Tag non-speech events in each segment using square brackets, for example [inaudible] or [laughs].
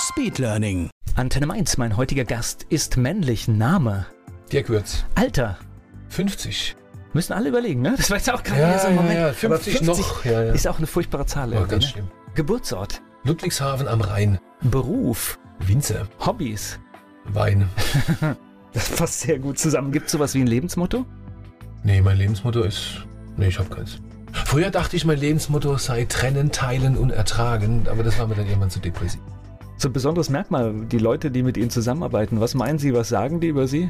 Speedlearning. Antenne Mainz, mein heutiger Gast ist männlich. Name. Dirk Würz. Alter. 50. Müssen alle überlegen, ne? Das war jetzt auch gerade Ja, so ein ja, Moment. ja, Aber 50 noch, ja, ja. Ist auch eine furchtbare Zahl. Irgendwie, ganz ne? schlimm. Geburtsort. Ludwigshafen am Rhein. Beruf. Winzer. Hobbys. Wein. [laughs] Das passt sehr gut zusammen. Gibt es sowas wie ein Lebensmotto? Nee, mein Lebensmotto ist. Nee, ich hab keins. Früher dachte ich, mein Lebensmotto sei trennen, teilen und ertragen, aber das war mir dann irgendwann zu depressiv. So ein besonderes Merkmal, die Leute, die mit Ihnen zusammenarbeiten. Was meinen Sie, was sagen die über Sie?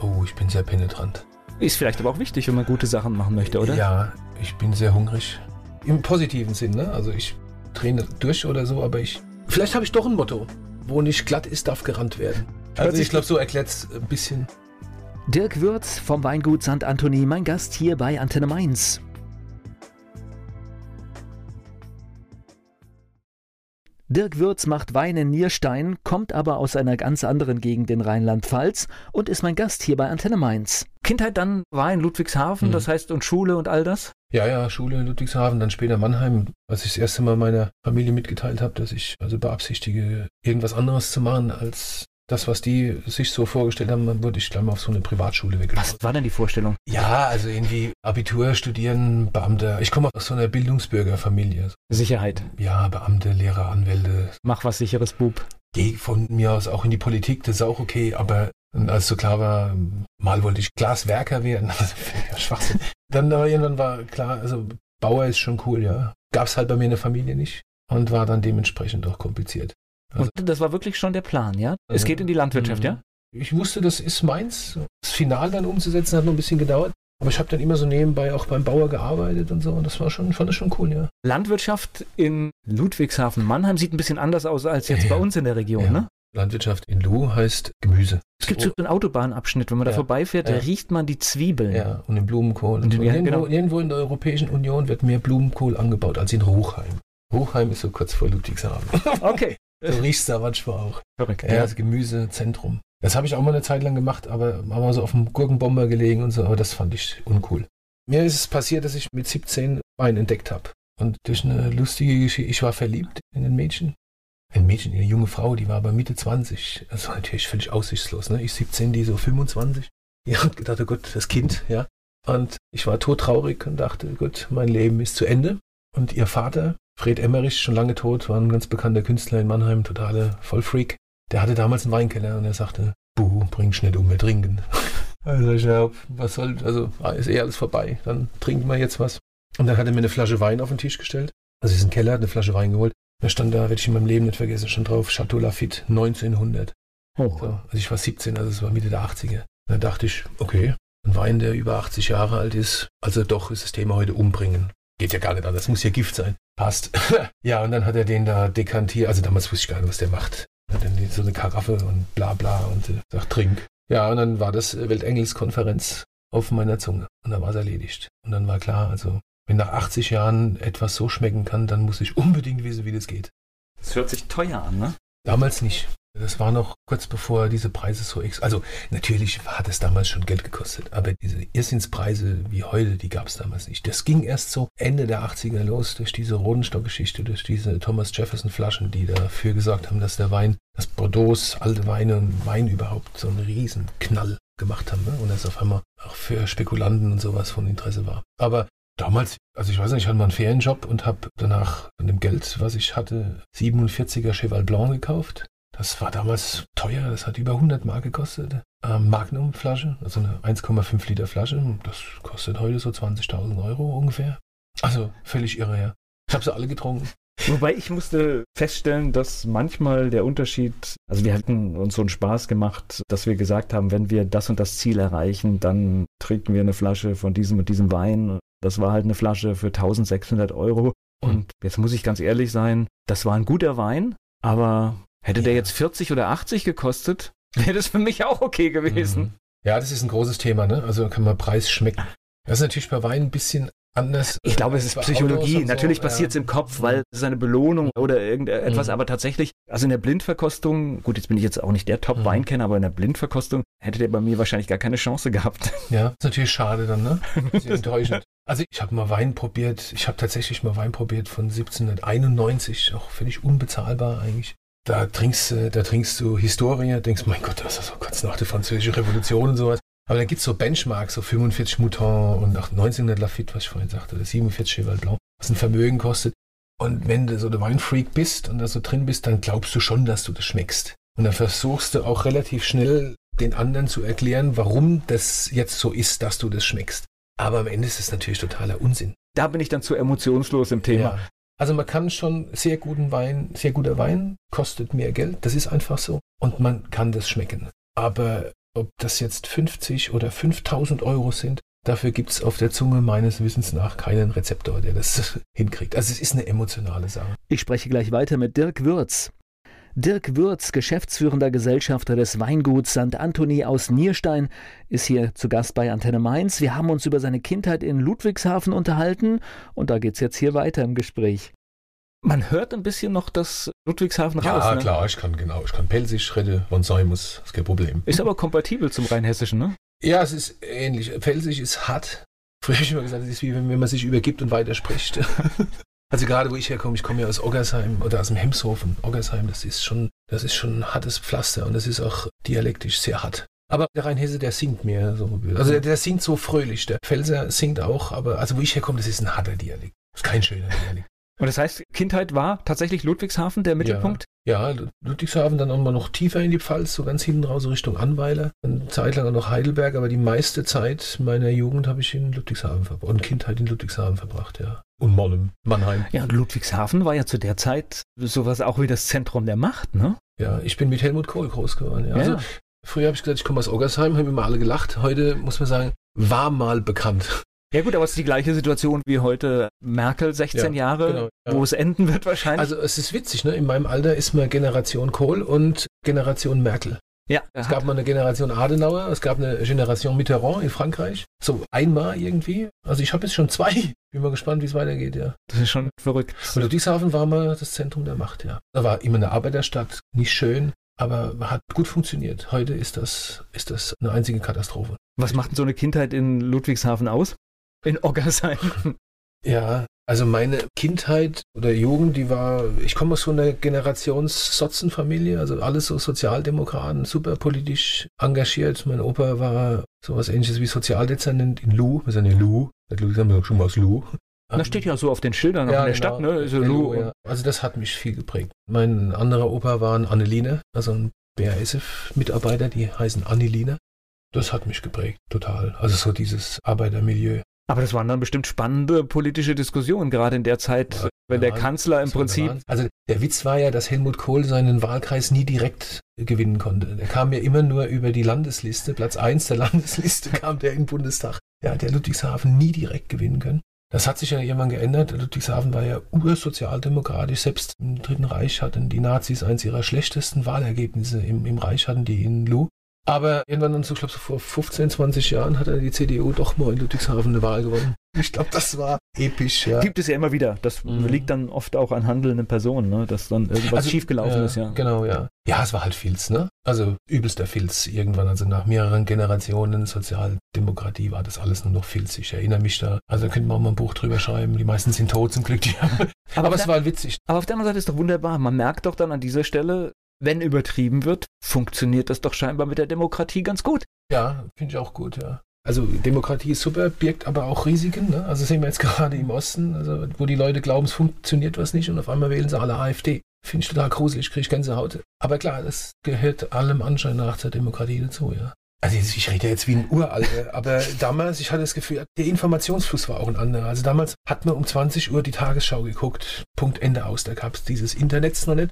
Oh, ich bin sehr penetrant. Ist vielleicht aber auch wichtig, wenn man gute Sachen machen möchte, oder? Ja, ich bin sehr hungrig. Im positiven Sinn, ne? Also ich drehe nicht durch oder so, aber ich. Vielleicht habe ich doch ein Motto. Wo nicht glatt ist, darf gerannt werden. Hört Also ich glaube, so erklärt es ein bisschen. Dirk Würz vom Weingut St. Anthony, mein Gast hier bei Antenne Mainz. Dirk Würz macht Wein in Nierstein, kommt aber aus einer ganz anderen Gegend in Rheinland-Pfalz und ist mein Gast hier bei Antenne Mainz. Kindheit dann war in Ludwigshafen, Mhm. das heißt und Schule und all das? Ja, ja, Schule in Ludwigshafen, dann später Mannheim, als ich das erste Mal meiner Familie mitgeteilt habe, dass ich also beabsichtige, irgendwas anderes zu machen als das, was die sich so vorgestellt haben, dann wurde ich gleich mal auf so eine Privatschule Was weggeschickt. war denn die Vorstellung? Ja, also irgendwie Abitur, Studieren, Beamter. Ich komme aus so einer Bildungsbürgerfamilie. Sicherheit. Ja, Beamte, Lehrer, Anwälte. Mach was sicheres, Bub. Geh von mir aus auch in die Politik, das ist auch okay, aber als so klar war, mal wollte ich Glaswerker werden, [laughs] völliger Schwachsinn. Dann aber irgendwann war klar, also Bauer ist schon cool, ja. Gab's halt bei mir in der Familie nicht und war dann dementsprechend auch kompliziert. Also- Und das war wirklich schon der Plan, ja? Es geht in die Landwirtschaft, Mhm. ja? Ich wusste, das ist meins. Das Final dann umzusetzen hat noch ein bisschen gedauert. Aber ich habe dann immer so nebenbei auch beim Bauer gearbeitet und so. Und das war schon, fand ich schon cool, ja. Landwirtschaft in Ludwigshafen-Mannheim sieht ein bisschen anders aus als jetzt Ja. bei uns in der Region, Ja. ne? Landwirtschaft in Lu heißt Gemüse. Es gibt so einen Autobahnabschnitt, wenn man da Ja. vorbeifährt, da riecht man die Zwiebeln. Ja, und den Blumenkohl. Und Und so. ja, irgendwo, genau. irgendwo in der Europäischen Union wird mehr Blumenkohl angebaut als in Hochheim. Hochheim ist so kurz vor Ludwigshafen. Okay. So riecht's da manchmal auch. Verrückt. Ja, das Gemüsezentrum. Das habe ich auch mal eine Zeit lang gemacht, aber wir so auf dem Gurkenbomber gelegen und so, aber das fand ich uncool. Mir ist es passiert, dass ich mit 17 Wein entdeckt habe. Und durch eine lustige Geschichte, ich war verliebt in ein Mädchen. Ein Mädchen, eine junge Frau, die war aber Mitte 20. Das war natürlich völlig aussichtslos. Ne? Ich 17, die so 25. [laughs] Ja, und gedacht, oh Gott, das Kind, ja. Und ich war todtraurig und dachte, gut, mein Leben ist zu Ende. Und ihr Vater, Fred Emmerich, schon lange tot, war ein ganz bekannter Künstler in Mannheim, totale Vollfreak. Der hatte damals einen Weinkeller und er sagte, Buh, bring's nicht um, wir trinken. [laughs] Also ich ja, was soll, also ah, ist eh alles vorbei, dann trinken wir jetzt was. Und dann hat er mir eine Flasche Wein auf den Tisch gestellt. Also ist ein Keller, hat eine Flasche Wein geholt. Da stand da, werde ich in meinem Leben nicht vergessen, schon drauf, Chateau Lafitte 1900. Oh. So, also ich war 17, also es war Mitte der 80er. Dann dachte ich, okay, ein Wein, der über 80 Jahre alt ist, also doch ist das Thema heute umbringen. Geht ja gar nicht anders, muss ja Gift sein. Passt. [laughs] ja, und dann hat er den da dekantiert, also damals wusste ich gar nicht, was der macht. Hat dann so eine Karaffe und bla bla und äh, sagt, trink. Ja, und dann war das Weltengelskonferenz auf meiner Zunge und dann war es erledigt. Und dann war klar, also wenn nach 80 Jahren etwas so schmecken kann, dann muss ich unbedingt wissen, wie das geht. Das hört sich teuer an, ne? Damals nicht. Das war noch kurz bevor diese Preise so ex. Also natürlich hat es damals schon Geld gekostet, aber diese Irrsinnspreise wie heute, die gab es damals nicht. Das ging erst so Ende der 80er los durch diese Rodenstock-Geschichte, durch diese Thomas Jefferson-Flaschen, die dafür gesorgt haben, dass der Wein, dass Bordeaux, alte Weine und Wein überhaupt so einen riesen Knall gemacht haben ne? und das auf einmal auch für Spekulanten und sowas von Interesse war. Aber Damals, also ich weiß nicht, ich hatte mal einen Ferienjob und habe danach von dem Geld, was ich hatte, 47er Cheval Blanc gekauft. Das war damals teuer, das hat über 100 Mark gekostet. Ähm, Magnum-Flasche, also eine 1,5 Liter Flasche, das kostet heute so 20.000 Euro ungefähr. Also völlig irre, ja. Ich habe sie alle getrunken. Wobei ich musste feststellen, dass manchmal der Unterschied, also wir hatten uns so einen Spaß gemacht, dass wir gesagt haben, wenn wir das und das Ziel erreichen, dann trinken wir eine Flasche von diesem und diesem Wein. Das war halt eine Flasche für 1600 Euro. Und jetzt muss ich ganz ehrlich sein, das war ein guter Wein, aber Hätte ja. der jetzt 40 oder 80 gekostet, [laughs] wäre das für mich auch okay gewesen. Mhm. Ja, das ist ein großes Thema, ne? Also kann man Preis schmecken. Das ist natürlich bei Wein ein bisschen anders. Ich glaube, es ist Psychologie. So. Natürlich passiert es ja. im Kopf, weil es ist eine Belohnung oder irgendetwas, mhm. aber tatsächlich, also in der Blindverkostung, gut, jetzt bin ich jetzt auch nicht der Top-Weinkenner, mhm. aber in der Blindverkostung hätte der bei mir wahrscheinlich gar keine Chance gehabt. [laughs] Ja, ist natürlich schade dann, ne? Ist [laughs] enttäuschend. Also ich habe mal Wein probiert, ich habe tatsächlich mal Wein probiert von 1791, auch völlig unbezahlbar eigentlich. Da trinkst, da trinkst du Historie, denkst, mein Gott, das ist so kurz nach der französischen Revolution und sowas. Aber dann gibt es so Benchmarks, so 45 Mouton und auch 1900 Lafitte, was ich vorhin sagte, oder 47 Cheval Blanc, was ein Vermögen kostet. Und wenn du so der Weinfreak bist und da so drin bist, dann glaubst du schon, dass du das schmeckst. Und dann versuchst du auch relativ schnell den anderen zu erklären, warum das jetzt so ist, dass du das schmeckst. Aber am Ende ist es natürlich totaler Unsinn. Da bin ich dann zu emotionslos im Thema. Ja. Also man kann schon sehr guten Wein, sehr guter Wein kostet mehr Geld, das ist einfach so. Und man kann das schmecken. Aber ob das jetzt 50 oder 5000 Euro sind, dafür gibt es auf der Zunge meines Wissens nach keinen Rezeptor, der das [laughs] hinkriegt. Also es ist eine emotionale Sache. Ich spreche gleich weiter mit Dirk Würz. Dirk Würz, geschäftsführender Gesellschafter des Weinguts St. Anthony aus Nierstein, ist hier zu Gast bei Antenne Mainz. Wir haben uns über seine Kindheit in Ludwigshafen unterhalten und da geht es jetzt hier weiter im Gespräch. Man hört ein bisschen noch das Ludwigshafen ja, raus. Ja, ne? klar, ich kann genau, ich kann Pelsisch rede, wann sein muss, ist kein Problem. Ist aber kompatibel zum Rheinhessischen, ne? Ja, es ist ähnlich. Pelsisch ist hart. Früher habe ich immer gesagt, es ist wie wenn man sich übergibt und weiterspricht. [laughs] also gerade wo ich herkomme, ich komme ja aus Oggersheim oder aus dem Hemshofen. Oggersheim, das ist schon, das ist schon ein hartes Pflaster und das ist auch dialektisch sehr hart. Aber der Rheinhesse, der singt mir so. Also der, der singt so fröhlich. Der Pfälzer singt auch, aber also wo ich herkomme, das ist ein harter Dialekt. Das ist kein schöner Dialekt. Und das heißt, Kindheit war tatsächlich Ludwigshafen der Mittelpunkt? Ja, ja Ludwigshafen, dann auch mal noch tiefer in die Pfalz, so ganz hinten raus Richtung Anweiler. Eine Zeit lang auch noch Heidelberg, aber die meiste Zeit meiner Jugend habe ich in Ludwigshafen verbracht und Kindheit in Ludwigshafen verbracht, ja. Und Mollem, Mannheim. Ja, und Ludwigshafen war ja zu der Zeit sowas auch wie das Zentrum der Macht, ne? Ja, ich bin mit Helmut Kohl groß geworden. Ja. Also, früher habe ich gesagt, ich komme aus Oggersheim, haben immer alle gelacht. Heute muss man sagen, war mal bekannt. Ja gut, aber es ist die gleiche Situation wie heute Merkel, 16 ja, Jahre, genau, ja. wo es enden wird wahrscheinlich. Also es ist witzig, ne? In meinem Alter ist man Generation Kohl und Generation Merkel. Ja. Es gab mal eine Generation Adenauer, es gab eine Generation Mitterrand in Frankreich. So einmal irgendwie. Also ich habe jetzt schon zwei. Bin mal gespannt, wie es weitergeht, ja. Das ist schon verrückt. Und Ludwigshafen war mal das Zentrum der Macht, ja. Da war immer eine Arbeiterstadt, nicht schön, aber hat gut funktioniert. Heute ist das, ist das eine einzige Katastrophe. Was macht denn so eine Kindheit in Ludwigshafen aus? in Oggersheim. Ja, also meine Kindheit oder Jugend, die war, ich komme aus so einer Generations-Sotzenfamilie, also alles so Sozialdemokraten, super politisch engagiert. Mein Opa war sowas ähnliches wie Sozialdezernent in Lu, wir sind in Lu, wir sind schon mal aus Lu. Das steht ja so auf den Schildern ja, in der genau. Stadt, ne? Also, Lu, ja. also das hat mich viel geprägt. Mein anderer Opa war ein Anneline, also ein BASF-Mitarbeiter, die heißen Anneline. Das hat mich geprägt, total. Also so dieses Arbeitermilieu. Aber das waren dann bestimmt spannende politische Diskussionen, gerade in der Zeit, ja, wenn der Kanzler im Prinzip. Also der Witz war ja, dass Helmut Kohl seinen Wahlkreis nie direkt gewinnen konnte. Der kam ja immer nur über die Landesliste. Platz 1 der [laughs] Landesliste kam der in den Bundestag. Der hat der Ludwigshafen nie direkt gewinnen können. Das hat sich ja irgendwann geändert. Ludwigshafen war ja ursozialdemokratisch. Selbst im Dritten Reich hatten die Nazis eins ihrer schlechtesten Wahlergebnisse im, im Reich, hatten die in Lu. Aber irgendwann dann so, ich glaube, so vor 15, 20 Jahren hat dann die CDU doch mal in Ludwigshafen eine Wahl gewonnen. [laughs] Ich glaube, das war episch, ja. Gibt es ja immer wieder. Das mhm. liegt dann oft auch an handelnden Personen, ne? dass dann irgendwas also, schiefgelaufen ja, ist, ja. Genau, ja. Ja, es war halt Filz, ne? Also übelster Filz irgendwann. Also nach mehreren Generationen Sozialdemokratie war das alles nur noch Filz. Ich erinnere mich da. Also da könnte man auch mal ein Buch drüber schreiben. Die meisten sind tot zum Glück. [laughs] aber, aber es war witzig. Aber auf der anderen Seite ist doch wunderbar. Man merkt doch dann an dieser Stelle, wenn übertrieben wird, funktioniert das doch scheinbar mit der Demokratie ganz gut. Ja, finde ich auch gut, ja. Also Demokratie ist super, birgt aber auch Risiken. Ne? Also sehen wir jetzt [laughs] gerade im Osten, also, wo die Leute glauben, es funktioniert was nicht und auf einmal wählen sie alle AfD. Finde ich total gruselig, kriege ich Gänsehaut. Aber klar, das gehört allem Anschein nach zur Demokratie dazu, ja. Also ich rede jetzt wie ein Uralter, [laughs] aber damals, ich hatte das Gefühl, der Informationsfluss war auch ein anderer. Also damals hat man um 20 Uhr die Tagesschau geguckt, Punkt Ende aus. Da gab es dieses Internet noch nicht.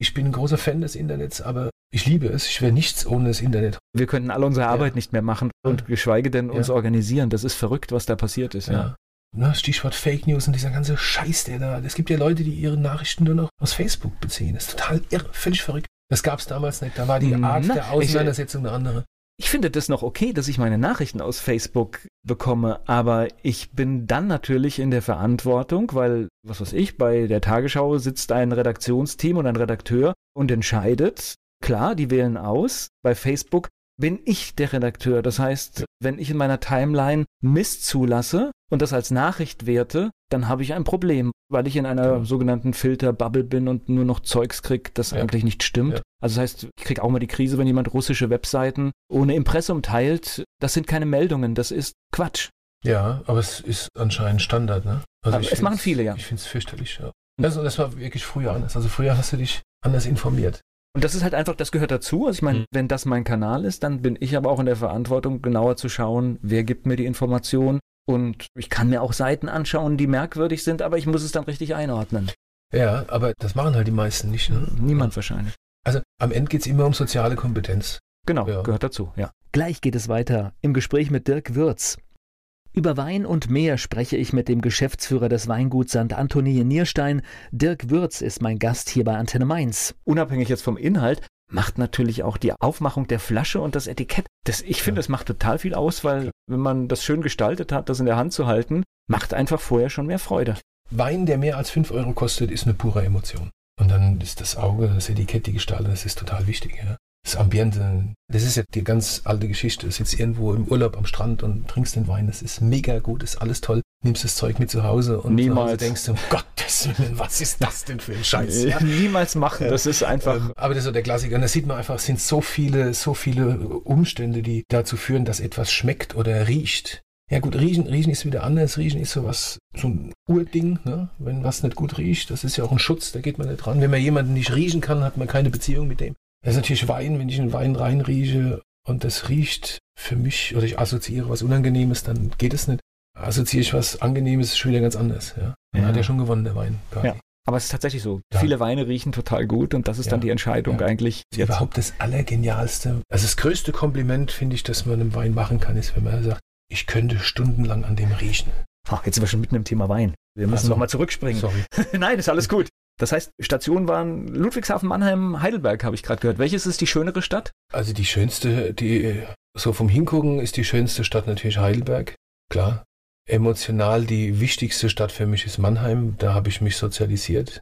Ich bin ein großer Fan des Internets, aber ich liebe es. Ich wäre nichts ohne das Internet. Wir könnten alle unsere Arbeit ja. nicht mehr machen und geschweige denn uns ja. organisieren. Das ist verrückt, was da passiert ist. Ja. Na, Stichwort Fake News und dieser ganze Scheiß, der da. Es gibt ja Leute, die ihre Nachrichten nur noch aus Facebook beziehen. Das ist total irre, völlig verrückt. Das gab es damals nicht. Da war die Art Na, der ich- Auseinandersetzung eine andere. Ich finde das noch okay, dass ich meine Nachrichten aus Facebook bekomme, aber ich bin dann natürlich in der Verantwortung, weil, was weiß ich, bei der Tagesschau sitzt ein Redaktionsteam und ein Redakteur und entscheidet. Klar, die wählen aus. Bei Facebook bin ich der Redakteur. Das heißt, wenn ich in meiner Timeline Mist zulasse und das als Nachricht werte, dann habe ich ein Problem, weil ich in einer sogenannten Filterbubble bin und nur noch Zeugs krieg, das Ja. eigentlich nicht stimmt. Ja. Also das heißt, ich kriege auch mal die Krise, wenn jemand russische Webseiten ohne Impressum teilt. Das sind keine Meldungen, das ist Quatsch. Ja, aber es ist anscheinend Standard, ne? Aber ich es machen viele, ja. Ich finde es fürchterlich, ja. Das, das war wirklich früher anders. Also früher hast du dich anders informiert. Und das ist halt einfach, das gehört dazu. Also ich meine, Mhm. wenn das mein Kanal ist, dann bin ich aber auch in der Verantwortung, genauer zu schauen, wer gibt mir die Information. Und ich kann mir auch Seiten anschauen, die merkwürdig sind, aber ich muss es dann richtig einordnen. Ja, aber das machen halt die meisten nicht, ne? Niemand wahrscheinlich. Also am Ende geht es immer um soziale Kompetenz. Genau, Ja. gehört dazu, ja. Gleich geht es weiter im Gespräch mit Dirk Würz. Über Wein und mehr spreche ich mit dem Geschäftsführer des Weinguts St. Anthony in Nierstein. Dirk Würz ist mein Gast hier bei Antenne Mainz. Unabhängig jetzt vom Inhalt, macht natürlich auch die Aufmachung der Flasche und das Etikett. Das, ich finde, Ja. das macht total viel aus, weil wenn man das schön gestaltet hat, das in der Hand zu halten, macht einfach vorher schon mehr Freude. Wein, der mehr als 5 Euro kostet, ist eine pure Emotion. Und dann ist das Auge, das Etikett, die Gestaltung, das ist total wichtig. Ja? Das Ambiente, das ist ja die ganz alte Geschichte. Du sitzt irgendwo im Urlaub am Strand und trinkst den Wein. Das ist mega gut, ist alles toll. Nimmst das Zeug mit zu Hause und Niemals. Hause denkst du, um Gottes Willen, was ist das denn für ein Scheiß? Ja? [laughs] Niemals machen, das ist einfach. Ähm, aber das ist so der Klassiker. Und da sieht man einfach, es sind so viele, so viele Umstände, die dazu führen, dass etwas schmeckt oder riecht. Ja gut, riechen, riechen ist wieder anders. Riechen ist sowas, so ein Urding, ne? Wenn was nicht gut riecht, das ist ja auch ein Schutz, da geht man nicht dran. Wenn man jemanden nicht riechen kann, hat man keine Beziehung mit dem. Das ist natürlich Wein, wenn ich in Wein reinrieche und das riecht für mich oder ich assoziiere was Unangenehmes, dann geht es nicht. Assoziiere ich was Angenehmes, ist schon wieder ganz anders. Ja? Dann Ja. hat er schon gewonnen, der Wein. Ja. Aber es ist tatsächlich so. Ja. Viele Weine riechen total gut und das ist dann Ja. die Entscheidung Ja. eigentlich. Das ist überhaupt das Allergenialste. Also das größte Kompliment, finde ich, dass man einem Wein machen kann, ist, wenn man sagt, ich könnte stundenlang an dem riechen. Ach, jetzt sind wir schon mitten im Thema Wein. Wir müssen Ach so. nochmal zurückspringen. Sorry. [laughs] Nein, ist alles gut. Das heißt, Stationen waren Ludwigshafen, Mannheim, Heidelberg, habe ich gerade gehört. Welches ist die schönere Stadt? Also die schönste, die so vom Hingucken ist die schönste Stadt natürlich Heidelberg, klar. Emotional die wichtigste Stadt für mich ist Mannheim. Da habe ich mich sozialisiert.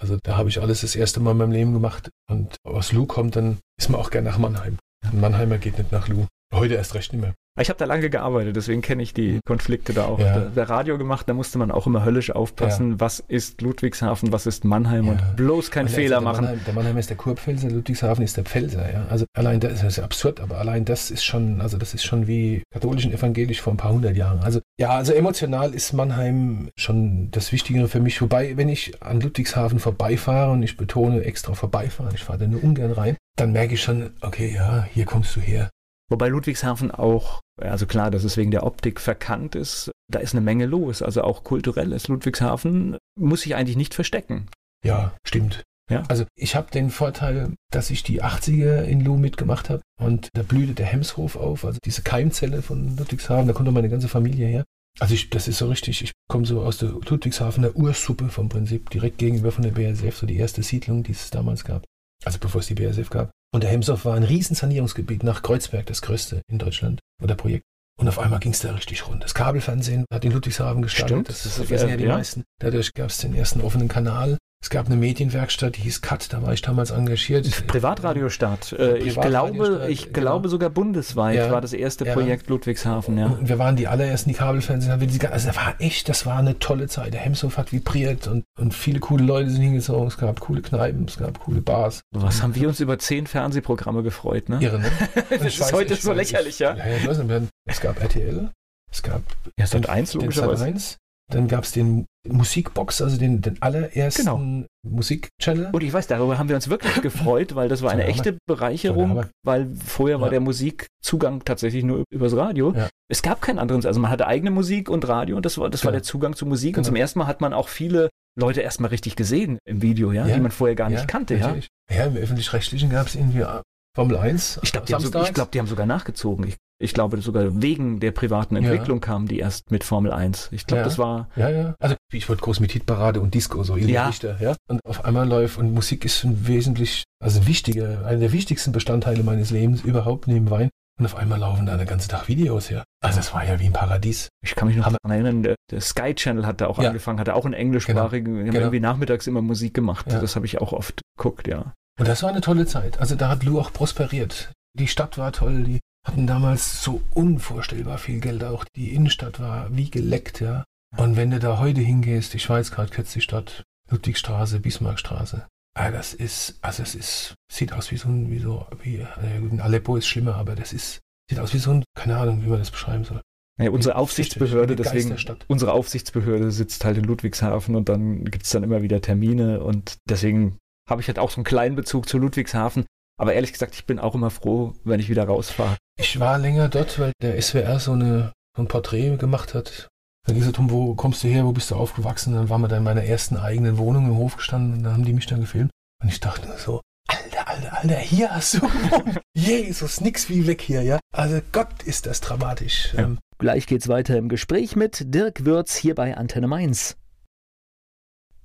Also da habe ich alles das erste Mal in meinem Leben gemacht. Und aus Lu kommt, dann ist man auch gern nach Mannheim. Ein Mannheimer geht nicht nach Lu. Heute erst recht nicht mehr. Ich habe da lange gearbeitet, deswegen kenne ich die Konflikte da auch. Ja. Da, da Radio gemacht, da musste man auch immer höllisch aufpassen, was ist Ludwigshafen, was ist Mannheim Ja. und bloß keinen Und Fehler der machen. Mannheim, der Mannheim ist der Kurpfälzer, Ludwigshafen ist der Pfälzer. Ja? Also allein das ist ja absurd, aber allein das ist schon, also das ist schon wie katholisch und evangelisch vor ein paar hundert Jahren. Also ja, also emotional ist Mannheim schon das Wichtigere für mich. Wobei, wenn ich an Ludwigshafen vorbeifahre und ich betone extra vorbeifahren, ich fahre da nur ungern rein, dann merke ich schon, okay, ja, hier kommst du her. Wobei Ludwigshafen auch, also klar, dass es wegen der Optik verkannt ist, da ist eine Menge los. Also auch kulturell ist Ludwigshafen, muss sich eigentlich nicht verstecken. Ja, stimmt. Ja. Also ich habe den Vorteil, dass ich die 80er in Lu mitgemacht habe und da blühte der Hemshof auf, also diese Keimzelle von Ludwigshafen, da kommt auch meine ganze Familie her. Also ich, das ist so richtig, ich komme so aus der Ludwigshafener Ursuppe vom Prinzip, direkt gegenüber von der BASF, so die erste Siedlung, die es damals gab. Also bevor es die BASF gab. Und der Hemshof war ein riesen Sanierungsgebiet nach Kreuzberg, das größte in Deutschland oder Projekt. Und auf einmal ging es da richtig rund. Das Kabelfernsehen hat in Ludwigshafen gestartet. Stimmt, Das, das wissen äh, ja die ja. meisten. Dadurch gab es den ersten offenen Kanal. Es gab eine Medienwerkstatt, die hieß CUT, da war ich damals engagiert. Privatradiostart. Äh, ich glaube, ich genau. glaube sogar bundesweit Ja. war das erste Ja. Projekt Ludwigshafen, ja. Und wir waren die allerersten, die Kabelfernsehen haben. Also das war echt, das war eine tolle Zeit. Der Hemshof hat vibriert und, und viele coole Leute sind hingezogen. Es gab coole Kneipen, es gab coole Bars. Was haben wir uns über zehn Fernsehprogramme gefreut, ne? Irre, ne? [laughs] Das ich ist weiß- heute ich so lächerlich, ja. ja, ich weiß nicht, es gab RTL, es gab Ja, Sat 1 den logischerweise. Sat.1, dann gab es den Musikbox, also den, den allerersten Musikchannel. Und ich weiß, darüber haben wir uns wirklich [laughs] gefreut, weil das war eine echte. Bereicherung, weil vorher war Ja. der Musikzugang tatsächlich nur übers Radio. Ja. Es gab keinen anderen, also man hatte eigene Musik und Radio und das war, das war Genau. der Zugang zu Musik. Und Genau. zum ersten Mal hat man auch viele Leute erstmal richtig gesehen im Video, ja, Ja. die man vorher gar nicht kannte, ja. natürlich. Ja, im Öffentlich-Rechtlichen gab es irgendwie äh, Formel 1. Ich glaube, die, haben so, ich glaub, die haben sogar nachgezogen. Ich, Ich glaube sogar wegen der privaten Entwicklung ja. kamen die erst mit Formel 1. Ich glaube, ja. das war. Ja, ja. Also ich wollte groß mit Hitparade und Disco, so ja. Richter, ja. Und auf einmal läuft und Musik ist ein wesentlich, also wichtiger, einer der wichtigsten Bestandteile meines Lebens überhaupt neben Wein. Und auf einmal laufen da den ganzen Tag Videos her. Also es war ja wie ein Paradies. Ich kann mich noch daran erinnern, der, der, Sky Channel hat da auch ja. angefangen, hat auch einen englischsprachigen, genau. wir haben genau. irgendwie nachmittags immer Musik gemacht. Das habe ich auch oft geguckt, ja. Und das war eine tolle Zeit. Also da hat Lou auch prosperiert. Die Stadt war toll, die hatten damals so unvorstellbar viel Geld auch. Die Innenstadt war wie geleckt, ja. Und wenn du da heute hingehst, ich weiß gerade kürzlich Stadt, Ludwigstraße, Bismarckstraße, ah, das ist, also es ist, sieht aus wie so ein, wie so, wie, äh, Aleppo ist schlimmer, aber das ist, sieht aus wie so ein, keine Ahnung, wie man das beschreiben soll. Ja, unsere Aufsichtsbehörde, deswegen, unsere Aufsichtsbehörde sitzt halt in Ludwigshafen und dann gibt es dann immer wieder Termine und deswegen habe ich halt auch so einen kleinen Bezug zu Ludwigshafen. Aber ehrlich gesagt, ich bin auch immer froh, wenn ich wieder rausfahre. Ich war länger dort, weil der SWR so, eine, so ein Porträt gemacht hat. Dann ging es darum, wo kommst du her, wo bist du aufgewachsen? Dann waren wir da in meiner ersten eigenen Wohnung im Hof gestanden und dann haben die mich dann gefilmt. Und ich dachte nur so, Alter, Alter, Alter, hier hast du gewohnt. [laughs] Jesus, nix wie weg hier, ja. Also Gott ist das dramatisch. Ja. Ähm, Gleich geht's weiter im Gespräch mit Dirk Würz hier bei Antenne Mainz.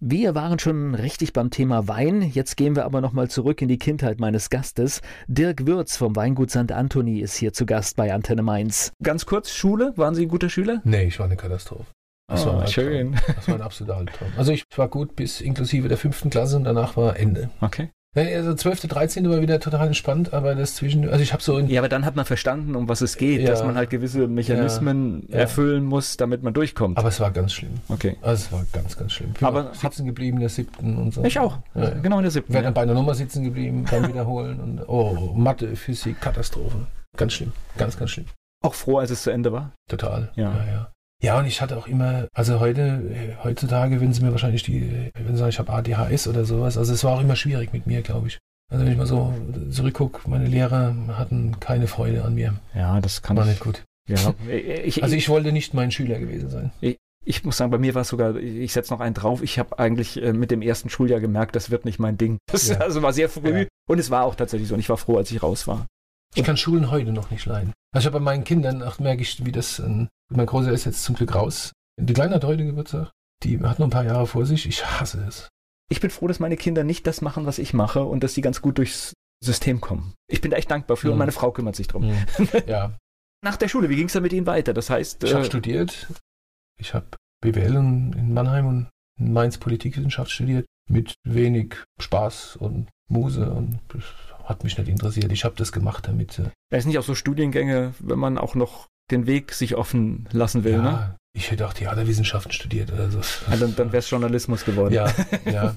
Wir waren schon richtig beim Thema Wein. Jetzt gehen wir aber nochmal zurück in die Kindheit meines Gastes. Dirk Würz vom Weingut St. Anthony ist hier zu Gast bei Antenne Mainz. Ganz kurz, Schule, waren Sie ein guter Schüler? Nee, ich war eine Katastrophe. Das oh, war schön. Das war ein absoluter Albtraum. Also ich war gut bis inklusive der fünften Klasse und danach war Ende. Okay. Also 12., 13. war wieder total entspannt, aber das zwischen, also ich habe so... ja, aber dann hat man verstanden, um was es geht, ja, dass man halt gewisse Mechanismen ja, erfüllen muss, damit man durchkommt. Aber es war ganz schlimm. Okay. Also es war ganz, ganz schlimm. Ich aber sitzen geblieben in der siebten und so. Ich auch, genau in der siebten. Wäre dann bei einer Nummer sitzen geblieben, dann wiederholen und oh, Mathe, Physik, Katastrophe. Ganz schlimm, ganz, ganz schlimm. Auch froh, als es zu Ende war? Total, ja, ja. Ja. Und ich hatte auch immer, also heute, heutzutage würden sie mir wahrscheinlich die, wenn sie sagen, ich habe ADHS oder sowas, also es war auch immer schwierig mit mir, glaube ich. Also wenn ich mal so zurückgucke, meine Lehrer hatten keine Freude an mir. Ja, das kann War nicht gut. Ja, [laughs] ich, also ich wollte nicht mein Schüler gewesen sein. Ich, ich muss sagen, bei mir war es sogar, ich setze noch einen drauf, ich habe eigentlich äh, mit dem ersten Schuljahr gemerkt, das wird nicht mein Ding. Das ja. [laughs] also war sehr früh ja. und es war auch tatsächlich so und ich war froh, als ich raus war. Ich kann Schulen heute noch nicht leiden. Also ich habe bei meinen Kindern, ach, merke ich, wie das, äh, mein Großer ist jetzt zum Glück raus. Die Kleine hat heute Geburtstag, die hat noch ein paar Jahre vor sich, ich hasse es. Ich bin froh, dass meine Kinder nicht das machen, was ich mache und dass sie ganz gut durchs System kommen. Ich bin da echt dankbar für mhm. und meine Frau kümmert sich drum. Mhm. [laughs] Ja. Nach der Schule, wie ging es dann mit Ihnen weiter? Das heißt. Ich äh, habe studiert. Ich habe BWL in Mannheim und in Mainz Politikwissenschaft studiert. Mit wenig Spaß und Muse und hat mich nicht interessiert. Ich habe das gemacht damit. Äh, es sind nicht auch so Studiengänge, wenn man auch noch den Weg sich offen lassen will, ja, ne? Ich hätte auch Theaterwissenschaften studiert oder so. [laughs] Dann dann wäre es Journalismus geworden. Ja, [laughs] ja.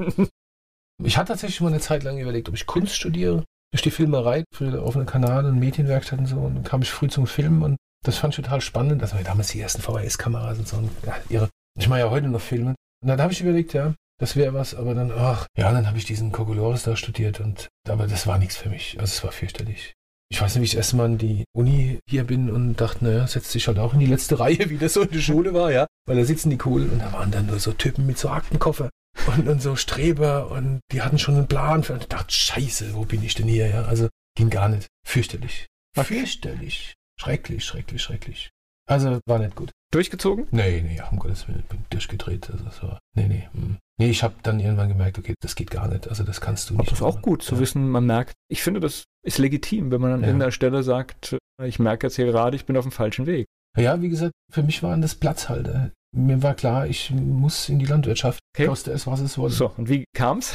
Ich hatte tatsächlich mal eine Zeit lang überlegt, ob ich Kunst studiere. Durch die Filmerei für den offenen Kanal und Medienwerkstatt und so. Und dann kam ich früh zum Filmen und das fand ich total spannend. Waren damals die ersten VHS-Kameras und so. Und, ja, ihre. Ich mache ja heute noch Filme. Und dann habe ich überlegt, ja, das wäre was, aber dann, ach, ja, dann habe ich diesen Kokolores da studiert und, aber das war nichts für mich. Also es war fürchterlich. Ich weiß nicht, wie ich das erste Mal an die Uni hier bin und dachte, naja, setzt sich halt auch in die letzte [laughs] Reihe, wie das so in der Schule war, ja. Weil da sitzen die cool und da waren dann nur so Typen mit so Aktenkoffer und, und so Streber und die hatten schon einen Plan für. Und ich dachte, scheiße, wo bin ich denn hier? Ja, also ging gar nicht. Fürchterlich. War fürchterlich. Schrecklich, schrecklich, schrecklich. Also war nicht gut. Durchgezogen? Nee, nee, um Gottes Willen, bin durchgedreht. Also das war, nee, nee. Mh. Nee, ich habe dann irgendwann gemerkt, okay, das geht gar nicht. Also das kannst du nicht. Aber das ist auch gut zu ja. wissen, man merkt. Ich finde, das ist legitim, wenn man an ja. irgendeiner Stelle sagt, ich merke jetzt hier gerade, ich bin auf dem falschen Weg. Ja, wie gesagt, für mich waren das Platzhalter mir war klar, ich muss in die Landwirtschaft, okay. koste es, was es wolle. So, und wie kam's?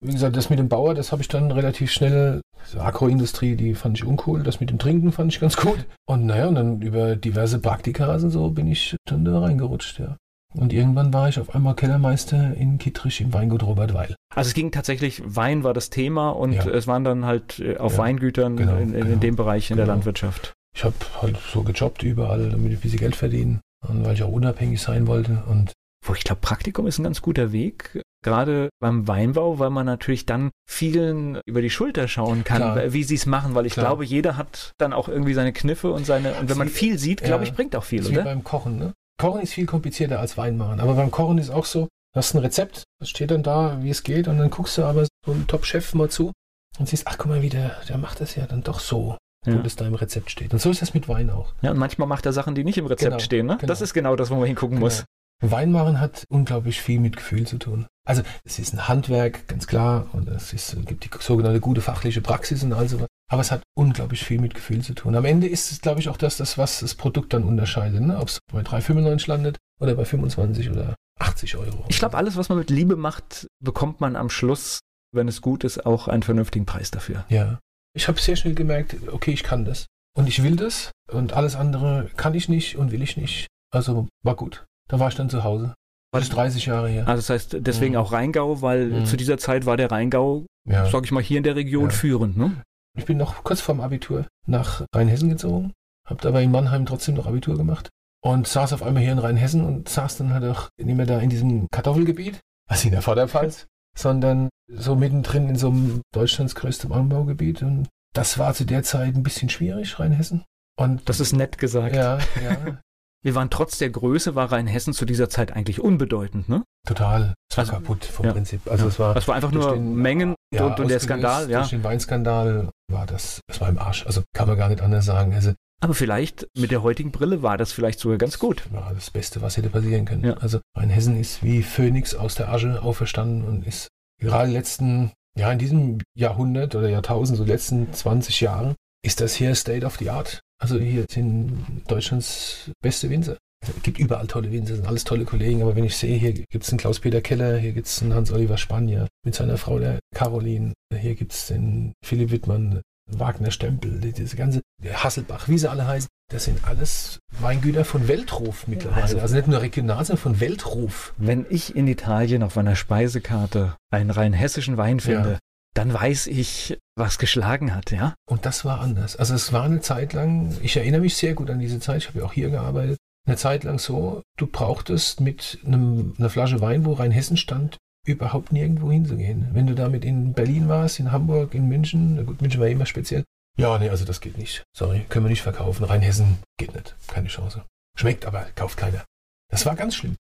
Wie gesagt, das mit dem Bauer, das habe ich dann relativ schnell, also Agroindustrie, die fand ich uncool, das mit dem Trinken fand ich ganz gut. Und naja, und dann über diverse Praktika und so bin ich dann da reingerutscht, ja. Und irgendwann war ich auf einmal Kellermeister in Kittrich im Weingut Robert Weil. Also es ging tatsächlich, Wein war das Thema und ja. es waren dann halt äh, auf ja, Weingütern genau, in, in, genau, dem Bereich in genau. der Landwirtschaft. Ich habe halt so gejobbt überall, damit ich ein bisschen Geld verdienen. Und weil ich auch unabhängig sein wollte. Und wo ich glaube, Praktikum ist ein ganz guter Weg, gerade beim Weinbau, weil man natürlich dann vielen über die Schulter schauen kann, Klar. wie sie es machen, weil ich Klar. glaube, jeder hat dann auch irgendwie seine Kniffe und seine, und wenn man viel sieht, glaube ja, ich, bringt auch viel, oder? Wie beim Kochen, ne? Kochen ist viel komplizierter als Wein machen, aber beim Kochen ist auch so, du hast ein Rezept, das steht dann da, wie es geht, und dann guckst du aber so einen Top-Chef mal zu und siehst, ach guck mal, wie der, der macht das ja dann doch so. ja. wo das da im Rezept steht. Und so ist das mit Wein auch. Ja, und manchmal macht er Sachen, die nicht im Rezept genau, stehen. Ne? Genau. Das ist genau das, wo man hingucken genau. muss. Weinmachen hat unglaublich viel mit Gefühl zu tun. Also es ist ein Handwerk, ganz klar, und es ist, gibt die sogenannte gute fachliche Praxis und all sowas. Aber es hat unglaublich viel mit Gefühl zu tun. Am Ende ist es, glaube ich, auch das, das was das Produkt dann unterscheidet. Ne? Ob es bei 3,95 landet oder bei 25 oder 80 Euro. Ich glaube, alles, was man mit Liebe macht, bekommt man am Schluss, wenn es gut ist, auch einen vernünftigen Preis dafür. Ja. Ich habe sehr schnell gemerkt, okay, ich kann das. Und ich will das. Und alles andere kann ich nicht und will ich nicht. Also war gut. Da war ich dann zu Hause. War das 30 Jahre her. Also das heißt deswegen mhm. auch Rheingau, weil mhm. zu dieser Zeit war der Rheingau, ja. sag ich mal, hier in der Region ja. führend. Ne? Ich bin noch kurz vorm Abitur nach Rheinhessen gezogen, habe dabei in Mannheim trotzdem noch Abitur gemacht und saß auf einmal hier in Rheinhessen und saß dann halt auch nicht mehr da in diesem Kartoffelgebiet, also in der Vorderpfalz, [laughs] sondern so mittendrin in so einem Deutschlands größtem Anbaugebiet und das war zu der Zeit ein bisschen schwierig, Rheinhessen. Und das ist nett gesagt. Ja, ja. Wir waren trotz der Größe, war Rheinhessen zu dieser Zeit eigentlich unbedeutend, ne? Total. Es war also, kaputt vom ja. Prinzip. Also ja. es war. Es war einfach nur den, Mengen ja, und, und der Skandal, ja. Durch den Weinskandal war das, das war im Arsch. Also kann man gar nicht anders sagen. Also, aber vielleicht mit der heutigen Brille war das vielleicht sogar ganz gut. War das Beste, was hätte passieren können. Ja. Also Rheinhessen ist wie Phönix aus der Asche auferstanden und ist gerade letzten, ja, in diesem Jahrhundert oder Jahrtausend, so letzten 20 Jahren, ist das hier State of the Art. Also hier sind Deutschlands beste Winzer. Es gibt überall tolle Winzer, sind alles tolle Kollegen, aber wenn ich sehe, hier gibt es einen Klaus-Peter Keller, hier gibt es einen Hans-Oliver Spanier mit seiner Frau, der Caroline, hier gibt es den Philipp Wittmann, Wagner Stempel, diese ganze Hasselbach, wie sie alle heißen, das sind alles Weingüter von Weltruf mittlerweile. Also, also nicht nur regional, sondern von Weltruf. Wenn ich in Italien auf meiner Speisekarte einen rein hessischen Wein finde, ja. Dann weiß ich, was geschlagen hat, ja. Und das war anders. Also es war eine Zeit lang, ich erinnere mich sehr gut an diese Zeit, ich habe ja auch hier gearbeitet, eine Zeit lang so, du brauchtest mit einem, einer Flasche Wein, wo Rheinhessen stand, überhaupt nirgendwo hinzugehen. Wenn du damit in Berlin warst, in Hamburg, in München, gut, München war immer speziell. Ja, nee, also das geht nicht. Sorry, können wir nicht verkaufen. Rheinhessen geht nicht. Keine Chance. Schmeckt, aber kauft keiner. Das war ganz schlimm.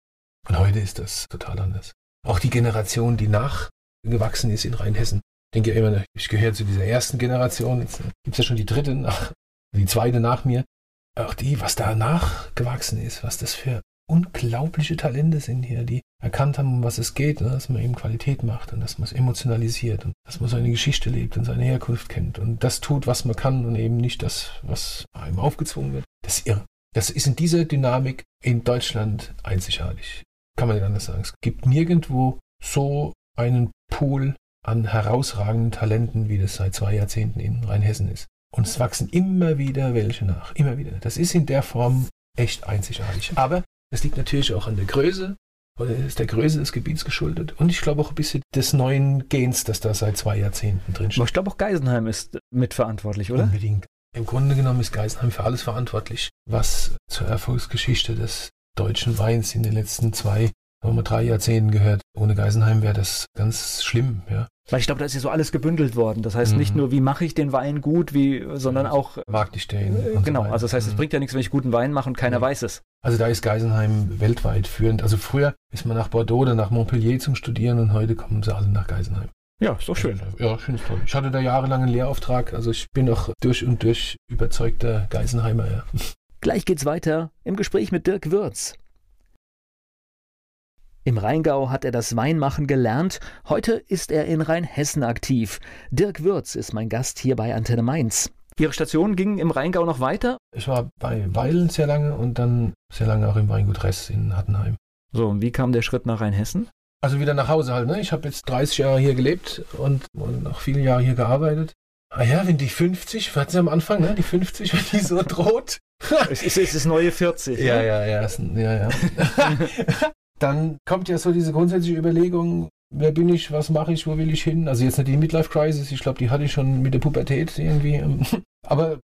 Und heute ist das total anders. Auch die Generation, die nachgewachsen ist in Rheinhessen. Ich denke immer, ich gehöre zu dieser ersten Generation. Jetzt gibt es ja schon die dritte nach, die zweite nach mir auch die, was da nachgewachsen ist, was das für unglaubliche Talente sind hier, die erkannt haben, um was es geht, ne? dass man eben Qualität macht und dass man es emotionalisiert und dass man seine Geschichte lebt und seine Herkunft kennt und das tut, was man kann und eben nicht das, was einem aufgezwungen wird. Das ist irre. Das ist in dieser Dynamik in Deutschland einzigartig. Kann man nicht anders sagen. Es gibt nirgendwo so einen Pool an herausragenden Talenten, wie das seit zwei Jahrzehnten in Rheinhessen ist. Und es wachsen immer wieder welche nach. Immer wieder. Das ist in der Form echt einzigartig. Aber es liegt natürlich auch an der Größe. Oder ist der Größe des Gebiets geschuldet. Und ich glaube auch ein bisschen des neuen Gens, das da seit zwei Jahrzehnten drin steht. ich glaube auch Geisenheim ist mitverantwortlich, oder? Unbedingt. Im Grunde genommen ist Geisenheim für alles verantwortlich, was zur Erfolgsgeschichte des deutschen Weins in den letzten zwei, sagen wir mal drei Jahrzehnten gehört. Ohne Geisenheim wäre das ganz schlimm, ja. Weil ich glaube, da ist ja so alles gebündelt worden. Das heißt mhm. nicht nur, wie mache ich den Wein gut, wie, sondern auch. Mag ich den. Äh, genau, so also das heißt, es mhm. bringt ja nichts, wenn ich guten Wein mache und keiner mhm. weiß es. Also da ist Geisenheim weltweit führend. Also früher ist man nach Bordeaux oder nach Montpellier zum Studieren und heute kommen sie alle nach Geisenheim. Ja, ist doch schön. Ja, schön ist toll. Ich hatte da jahrelang einen Lehrauftrag, also ich bin auch durch und durch überzeugter Geisenheimer. Ja. Gleich geht's weiter im Gespräch mit Dirk Würz. Im Rheingau hat er das Weinmachen gelernt. Heute ist er in Rheinhessen aktiv. Dirk Würz ist mein Gast hier bei Antenne Mainz. Ihre Station ging im Rheingau noch weiter? Ich war bei Weilen sehr lange und dann sehr lange auch im Weingut Ress in Hattenheim. So, und wie kam der Schritt nach Rheinhessen? Also wieder nach Hause halt. Ne? Ich habe jetzt 30 Jahre hier gelebt und, und noch viele Jahre hier gearbeitet. Ah ja, wenn die 50, wir hatten sie am Anfang, ne? die 50, wenn die so droht. [laughs] es ist, es ist neue 40. Ja, ne? ja, ja, ja, ja. [laughs] dann kommt ja so diese grundsätzliche Überlegung, wer bin ich, was mache ich, wo will ich hin? Also jetzt nicht die Midlife Crisis, ich glaube, die hatte ich schon mit der Pubertät irgendwie. [laughs] Aber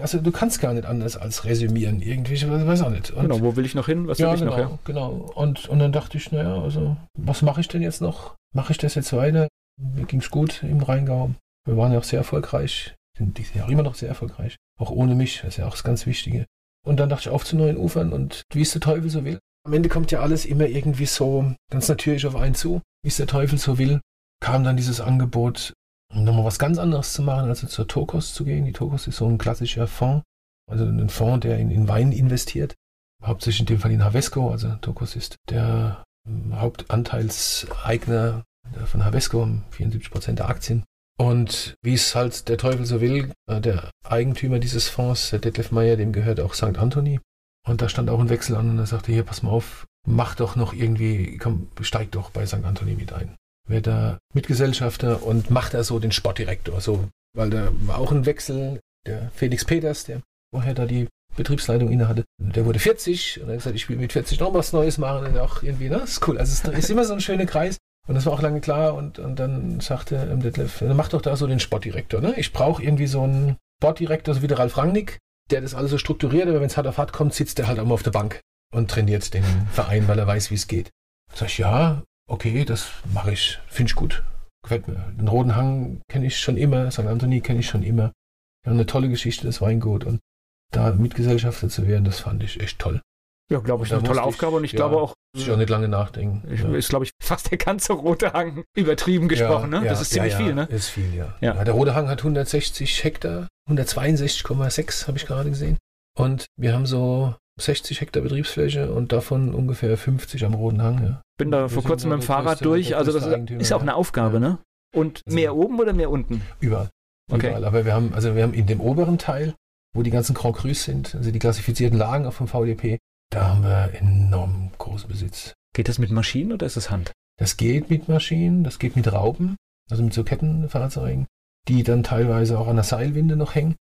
also du kannst gar nicht anders als resümieren irgendwie, ich weiß auch nicht. Und genau, wo will ich noch hin? Was will ja, ich genau, noch? Ja? Genau. Und, und dann dachte ich, naja, also was mache ich denn jetzt noch? Mache ich das jetzt weiter? Mir ging es gut im Rheingau. Wir waren ja auch sehr erfolgreich, sind dieses Jahr immer noch sehr erfolgreich. Auch ohne mich, das ist ja auch das ganz Wichtige. Und dann dachte ich auf zu neuen Ufern und wie es der Teufel so will. Am Ende kommt ja alles immer irgendwie so ganz natürlich auf einen zu, wie es der Teufel so will. Kam dann dieses Angebot nochmal was ganz anderes zu machen, also zur Tokos zu gehen. Die Tokos ist so ein klassischer Fonds, also ein Fonds, der in, in Wein investiert. Hauptsächlich in dem Fall in Havesco, also Tokos ist der ähm, Hauptanteilseigner von Havesco, 74 Prozent der Aktien. Und wie es halt der Teufel so will, äh, der Eigentümer dieses Fonds, der Detlef Meyer, dem gehört auch St. Anthony. Und da stand auch ein Wechsel an und er sagte, hier, pass mal auf, mach doch noch irgendwie, komm, steig doch bei St. Anthony mit ein. Werd da Mitgesellschafter und macht da so den Sportdirektor, so, weil da war auch ein Wechsel, der Felix Peters, der vorher da die Betriebsleitung innehatte, der wurde 40 und er hat gesagt, ich will mit 40 noch was Neues machen und auch irgendwie, ne, ist cool. Also es ist immer so ein schöner Kreis. Und das war auch lange klar. Und, und dann sagte ähm, Detlef, mach doch da so den Sportdirektor. Ne? Ich brauche irgendwie so einen Sportdirektor, so wie der Ralf Rangnick, der das alles so strukturiert, aber wenn es hart auf hart kommt, sitzt der halt mal auf der Bank und trainiert den Verein, weil er weiß, wie es geht. Sag ich, ja, okay, das mache ich, finde ich gut. Gefällt mir. Den Roten Hang kenne ich schon immer, St. Anthony kenne ich schon immer. Haben eine tolle Geschichte, das Weingut. Und da Mitgesellschafter zu werden, das fand ich echt toll. Ja, glaube ich, eine tolle Aufgabe und ich ja, glaube auch. Muss ich auch nicht lange nachdenken. Ich, ja. Ist, glaube ich, [laughs] fast der ganze Rote Hang übertrieben gesprochen, ja, ne? Das ist ziemlich viel, ne? Ist viel, ja. ja. Der Rote Hang hat 160 Hektar, 162,6 habe ich gerade gesehen. Und wir haben so 60 Hektar Betriebsfläche und davon ungefähr 50 am Roten Hang. Ja. Bin da vor kurzem mit dem Fahrrad größte, durch, also das ist, ist auch eine Aufgabe, ne? Und also mehr oben oder mehr unten? Überall. Okay. Überall. Aber wir haben, also wir haben in dem oberen Teil, wo die ganzen Grand Crus sind, also die klassifizierten Lagen auch vom VDP, da haben wir enorm großen Besitz. Geht das mit Maschinen oder ist es Hand? Das geht mit Maschinen, das geht mit Raupen, also mit so Kettenfahrzeugen, die dann teilweise auch an der Seilwinde noch hängen.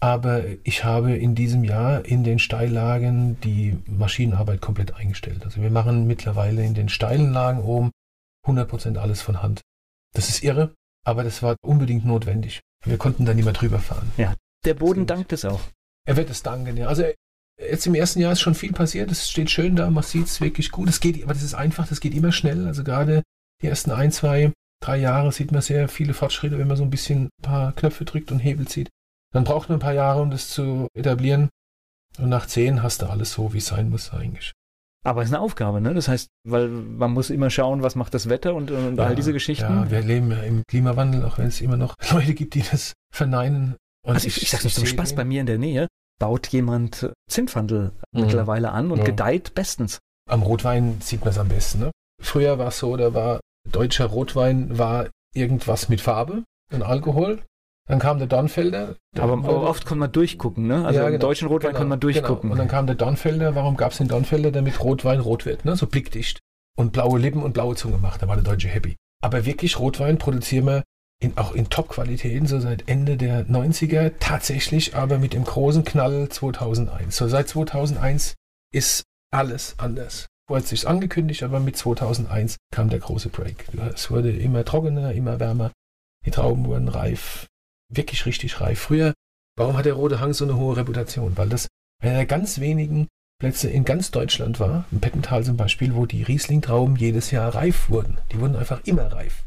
Aber ich habe in diesem Jahr in den Steillagen die Maschinenarbeit komplett eingestellt. Also wir machen mittlerweile in den steilen Lagen oben 100% alles von Hand. Das ist irre, aber das war unbedingt notwendig. Wir konnten da nicht mehr drüber fahren. Ja, der Boden dankt es auch. Er wird es danken, ja. Also Jetzt im ersten Jahr ist schon viel passiert. Es steht schön da, man sieht es wirklich gut. Es geht, aber das ist einfach, das geht immer schnell. Also gerade die ersten ein, zwei, drei Jahre sieht man sehr viele Fortschritte, wenn man so ein bisschen ein paar Knöpfe drückt und Hebel zieht. Dann braucht man ein paar Jahre, um das zu etablieren. Und nach zehn hast du alles so, wie es sein muss eigentlich. Aber es ist eine Aufgabe, ne? Das heißt, weil man muss immer schauen, was macht das Wetter und, und ja, all diese Geschichten. Ja, wir leben ja im Klimawandel, auch wenn es immer noch [laughs] Leute gibt, die das verneinen. Und also ich, ich, ich sag's nicht zum Spaß, bei mir in der Nähe baut jemand Zimtwandel mhm. mittlerweile an und ja. gedeiht bestens. Am Rotwein sieht man es am besten. Ne? Früher war es so, da war deutscher Rotwein war irgendwas mit Farbe und Alkohol. Dann kam der Dornfelder. Aber, aber oft kann man durchgucken, ne? Also ja, genau, im deutschen Rotwein genau, kann man durchgucken. Genau. Und dann kam der Dornfelder. Warum gab es den Dornfelder? Damit Rotwein rot wird, ne? So blickdicht. Und blaue Lippen und blaue Zunge macht. Da war der Deutsche happy. Aber wirklich Rotwein produzieren wir in, auch in Top-Qualitäten, so seit Ende der 90er, tatsächlich aber mit dem großen Knall 2001. So seit 2001 ist alles anders. Vorher hat sich angekündigt, aber mit 2001 kam der große Break. Es wurde immer trockener, immer wärmer. Die Trauben wurden reif, wirklich richtig reif. Früher, warum hat der Rote Hang so eine hohe Reputation? Weil das einer der ganz wenigen Plätze in ganz Deutschland war, im Pettental zum Beispiel, wo die Riesling-Trauben jedes Jahr reif wurden. Die wurden einfach immer reif.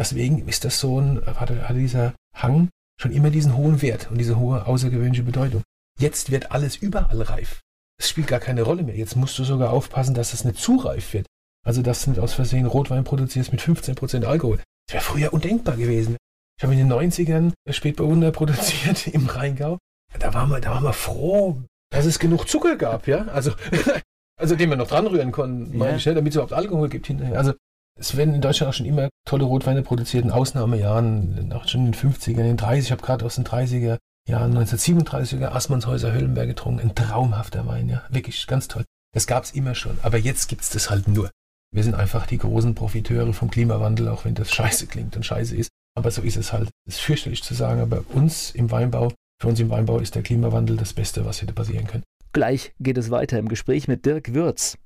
Deswegen ist das so ein, hatte, hatte dieser Hang schon immer diesen hohen Wert und diese hohe außergewöhnliche Bedeutung. Jetzt wird alles überall reif. Es spielt gar keine Rolle mehr. Jetzt musst du sogar aufpassen, dass es nicht zu reif wird. Also, dass du nicht aus Versehen Rotwein produzierst mit 15% Alkohol. Das wäre früher undenkbar gewesen. Ich habe in den 90ern Spätburgunder produziert im Rheingau. Da waren wir, da waren wir froh, dass es genug Zucker gab, ja. Also, [laughs] also den wir noch dran rühren konnten, ja. ich, damit es überhaupt Alkohol gibt hinterher. Also, es werden in Deutschland auch schon immer tolle Rotweine produziert, in Ausnahmejahren, auch schon in den 50ern, in den 30 Ich habe gerade aus den 30er Jahren 1937er Assmannshäuser Höllenberg getrunken. Ein traumhafter Wein, ja. Wirklich ganz toll. Das gab es immer schon. Aber jetzt gibt es das halt nur. Wir sind einfach die großen Profiteure vom Klimawandel, auch wenn das scheiße klingt und scheiße ist. Aber so ist es halt. Es ist fürchterlich zu sagen, aber uns im Weinbau, für uns im Weinbau ist der Klimawandel das Beste, was hätte passieren können. Gleich geht es weiter im Gespräch mit Dirk Würz.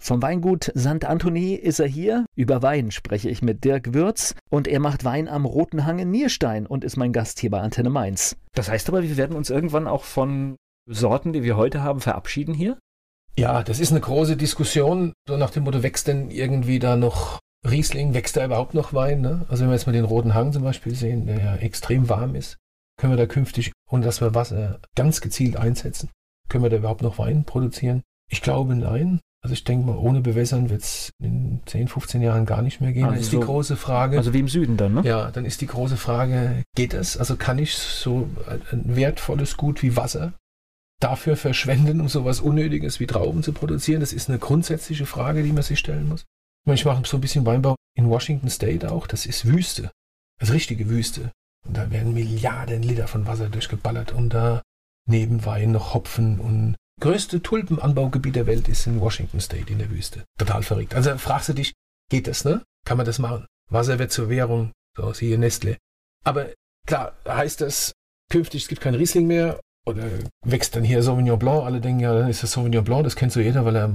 Vom Weingut St. Anthony ist er hier. Über Wein spreche ich mit Dirk Würz und er macht Wein am Roten Hang in Nierstein und ist mein Gast hier bei Antenne Mainz. Das heißt aber, wir werden uns irgendwann auch von Sorten, die wir heute haben, verabschieden hier? Ja, das ist eine große Diskussion, so nach dem Motto, wächst denn irgendwie da noch Riesling, wächst da überhaupt noch Wein? Ne? Also wenn wir jetzt mal den Roten Hang zum Beispiel sehen, der ja extrem warm ist, können wir da künftig, ohne dass wir Wasser ganz gezielt einsetzen, können wir da überhaupt noch Wein produzieren? Ich glaube nein. Also ich denke mal, ohne Bewässern wird es in 10, 15 Jahren gar nicht mehr gehen. Also dann ist die so- große Frage. Also wie im Süden dann, ne? ja, dann ist die große Frage, geht es? Also kann ich so ein wertvolles Gut wie Wasser dafür verschwenden, um sowas Unnötiges wie Trauben zu produzieren? Das ist eine grundsätzliche Frage, die man sich stellen muss. Ich meine, ich mache so ein bisschen Weinbau in Washington State auch. Das ist Wüste. Das ist richtige Wüste. Und da werden Milliarden Liter von Wasser durchgeballert, um da neben Wein noch Hopfen und größte Tulpenanbaugebiet der Welt ist in Washington State in der Wüste. Total verrückt. Also fragst du dich, geht das, ne? Kann man das machen? Wasser wird zur Währung, so siehe Nestle. Aber klar, heißt das, künftig es gibt kein Riesling mehr oder wächst dann hier Sauvignon Blanc? Alle denken, ja, dann ist das Sauvignon Blanc, das kennt so jeder, weil er,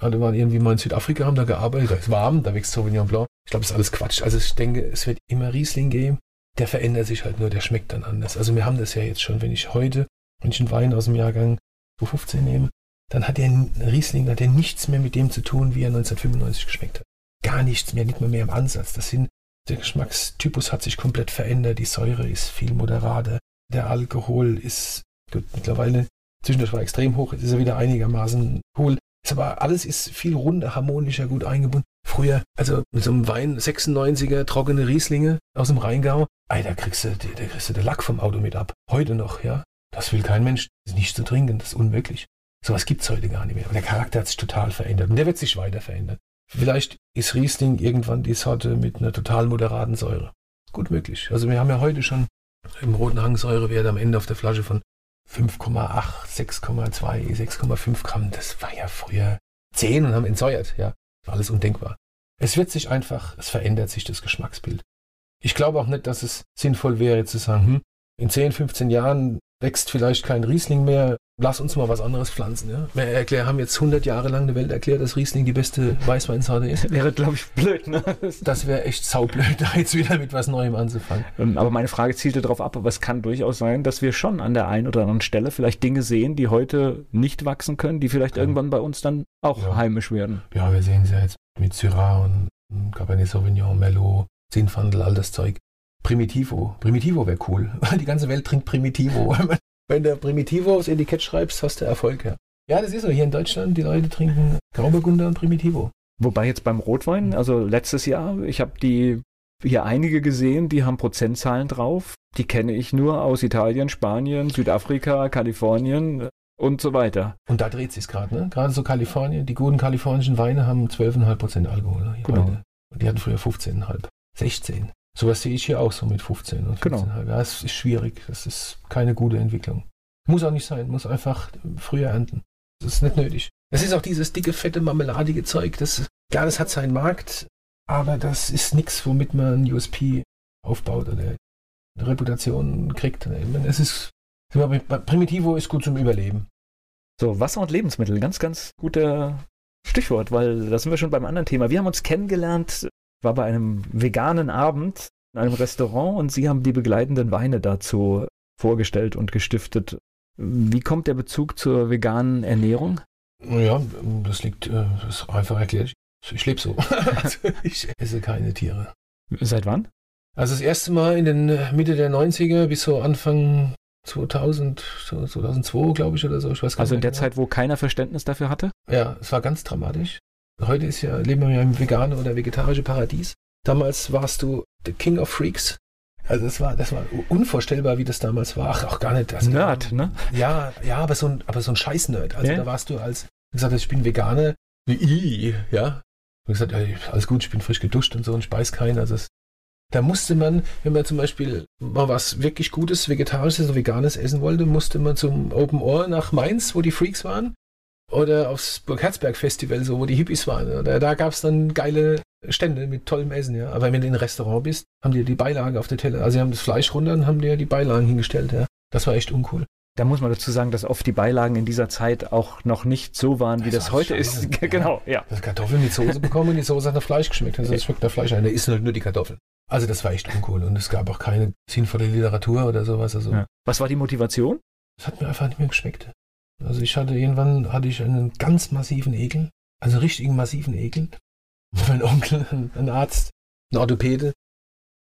alle waren irgendwie mal in Südafrika, haben da gearbeitet, da ist warm, da wächst Sauvignon Blanc. Ich glaube, das ist alles Quatsch. Also ich denke, es wird immer Riesling geben, der verändert sich halt nur, der schmeckt dann anders. Also wir haben das ja jetzt schon, wenn ich heute, wenn ich einen Wein aus dem Jahrgang 2015 nehme, dann hat der Riesling, hat der nichts mehr mit dem zu tun, wie er 1995 geschmeckt hat. Gar nichts mehr, nicht mal mehr im Ansatz. Das sind, der Geschmackstypus hat sich komplett verändert, die Säure ist viel moderater, der Alkohol ist, gut, mittlerweile, zwischendurch war extrem hoch, jetzt ist er wieder einigermaßen cool. Ist aber alles ist viel runder, harmonischer, gut eingebunden. Früher, also mit so einem Wein, 96er, trockene Rieslinge aus dem Rheingau, ey, da kriegst du, da kriegst du den Lack vom Auto mit ab. Heute noch, ja. Das will kein Mensch. Das ist nicht zu trinken, das ist unmöglich. Sowas gibt's heute gar nicht mehr. Aber der Charakter hat sich total verändert und der wird sich weiter verändern. Vielleicht ist Riesling irgendwann die Sorte mit einer total moderaten Säure. Gut möglich. Also wir haben ja heute schon im roten Hang Säurewert am Ende auf der Flasche von 5,8, 6,2, 6,5 Gramm. Das war ja früher 10 und haben entsäuert. Ja, alles undenkbar. Es wird sich einfach, es verändert sich das Geschmacksbild. Ich glaube auch nicht, dass es sinnvoll wäre zu sagen, hm, in 10, 15 Jahren wächst vielleicht kein Riesling mehr, lass uns mal was anderes pflanzen. Ja? Wir erklär, haben jetzt 100 Jahre lang der Welt erklärt, dass Riesling die beste Weißweinsorte ist. [laughs] Wäre, glaube ich, blöd, ne? Das wäre echt saublöd, da jetzt wieder mit was Neuem anzufangen. Ähm, Aber meine Frage zielte darauf ab, aber es kann durchaus sein, dass wir schon an der einen oder anderen Stelle vielleicht Dinge sehen, die heute nicht wachsen können, die vielleicht Ja. irgendwann bei uns dann auch Ja. heimisch werden. Ja, wir sehen es ja jetzt mit Syrah und Cabernet Sauvignon, Merlot, Zinfandel, all das Zeug. Primitivo. Primitivo wäre cool. [laughs] Die ganze Welt trinkt Primitivo. [laughs] Wenn du Primitivo aufs Etikett schreibst, hast du Erfolg, ja. Ja, das ist so. Hier in Deutschland, die Leute trinken Grauburgunder und Primitivo. Wobei jetzt beim Rotwein, also letztes Jahr, ich habe die hier einige gesehen, die haben Prozentzahlen drauf. Die kenne ich nur aus Italien, Spanien, Südafrika, Kalifornien äh, und so weiter. Und da dreht sich's gerade, ne? Gerade so Kalifornien, die guten kalifornischen Weine haben 12,5% Alkohol. Ne? Genau. Und die hatten früher 15,5. 16. Sowas sehe ich hier auch so mit 15 und 15,5. Genau. Ja, es ist schwierig. Das ist keine gute Entwicklung. Muss auch nicht sein. Muss einfach früher ernten. Das ist nicht nötig. Das ist auch dieses dicke, fette, marmeladige Zeug. Das, klar, das hat seinen Markt, aber das ist nichts, womit man USP aufbaut oder eine Reputation kriegt. Es ist, Primitivo ist gut zum Überleben. So, Wasser und Lebensmittel, ganz, ganz guter Stichwort, weil da sind wir schon beim anderen Thema. Wir haben uns kennengelernt, war bei einem veganen Abend in einem Restaurant und Sie haben die begleitenden Weine dazu vorgestellt und gestiftet. Wie kommt der Bezug zur veganen Ernährung? Ja, das liegt, äh, das ist einfach erklärt. Ich lebe so. also [laughs] ich esse keine Tiere. Seit wann? Also das erste Mal in den äh, Mitte der 90er bis so Anfang 2000, so 2002, glaube ich, oder so. Ich weiß gar Also in nicht der genau. Zeit, wo keiner Verständnis dafür hatte? Ja, es war ganz dramatisch. Heute ist ja, leben wir ja im vegane oder vegetarische Paradies. Damals warst du the King of Freaks. Also das war, das war unvorstellbar, wie das damals war. Ach, auch gar nicht. Also, Nerd, ne? Ja, ja, aber so ein, aber so ein Scheiß-Nerd. Also Ja. da warst du als, gesagt, hast, ich bin Veganer. I, ja. Und gesagt, alles gut, ich bin frisch geduscht und so und beiß keinen. Also es, da musste man, wenn man zum Beispiel mal was wirklich Gutes, Vegetarisches oder Veganes essen wollte, musste man zum Open Ohr nach Mainz, wo die Freaks waren. Oder aufs Burg-Herzberg Festival, so wo die Hippies waren. Da, da gab es dann geile Stände mit tollem Essen, ja. Aber wenn du in ein Restaurant bist, haben die die Beilage auf der Teller. Also sie haben das Fleisch runter und haben dir die Beilagen hingestellt, ja. Das war echt uncool. Da muss man dazu sagen, dass oft die Beilagen in dieser Zeit auch noch nicht so waren, wie Das das war heute ist. [laughs] genau, ja. Das Kartoffeln mit Soße bekommen und die Soße hat nach Fleisch geschmeckt. Also es schmeckt nach Fleisch ein. Der isst halt nur die Kartoffeln. Also das war echt uncool. Und es gab auch keine sinnvolle Literatur oder sowas. Also ja. Was war die Motivation? es hat mir einfach nicht mehr geschmeckt. Also ich hatte irgendwann hatte ich einen ganz massiven Ekel. Also richtigen massiven Ekel. [laughs] Mein Onkel, ein, Arzt, ein Orthopäde,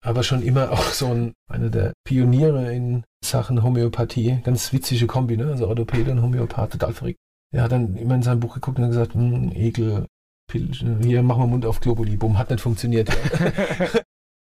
aber schon immer [laughs] auch so ein, einer der Pioniere in Sachen Homöopathie. Ganz witzige Kombi, ne? Also Orthopäde und Homöopath, total verrückt. Er hat dann immer in sein Buch geguckt und hat gesagt, hm, Ekel, hier machen wir Mund auf Globuli, bumm, hat nicht funktioniert. [laughs]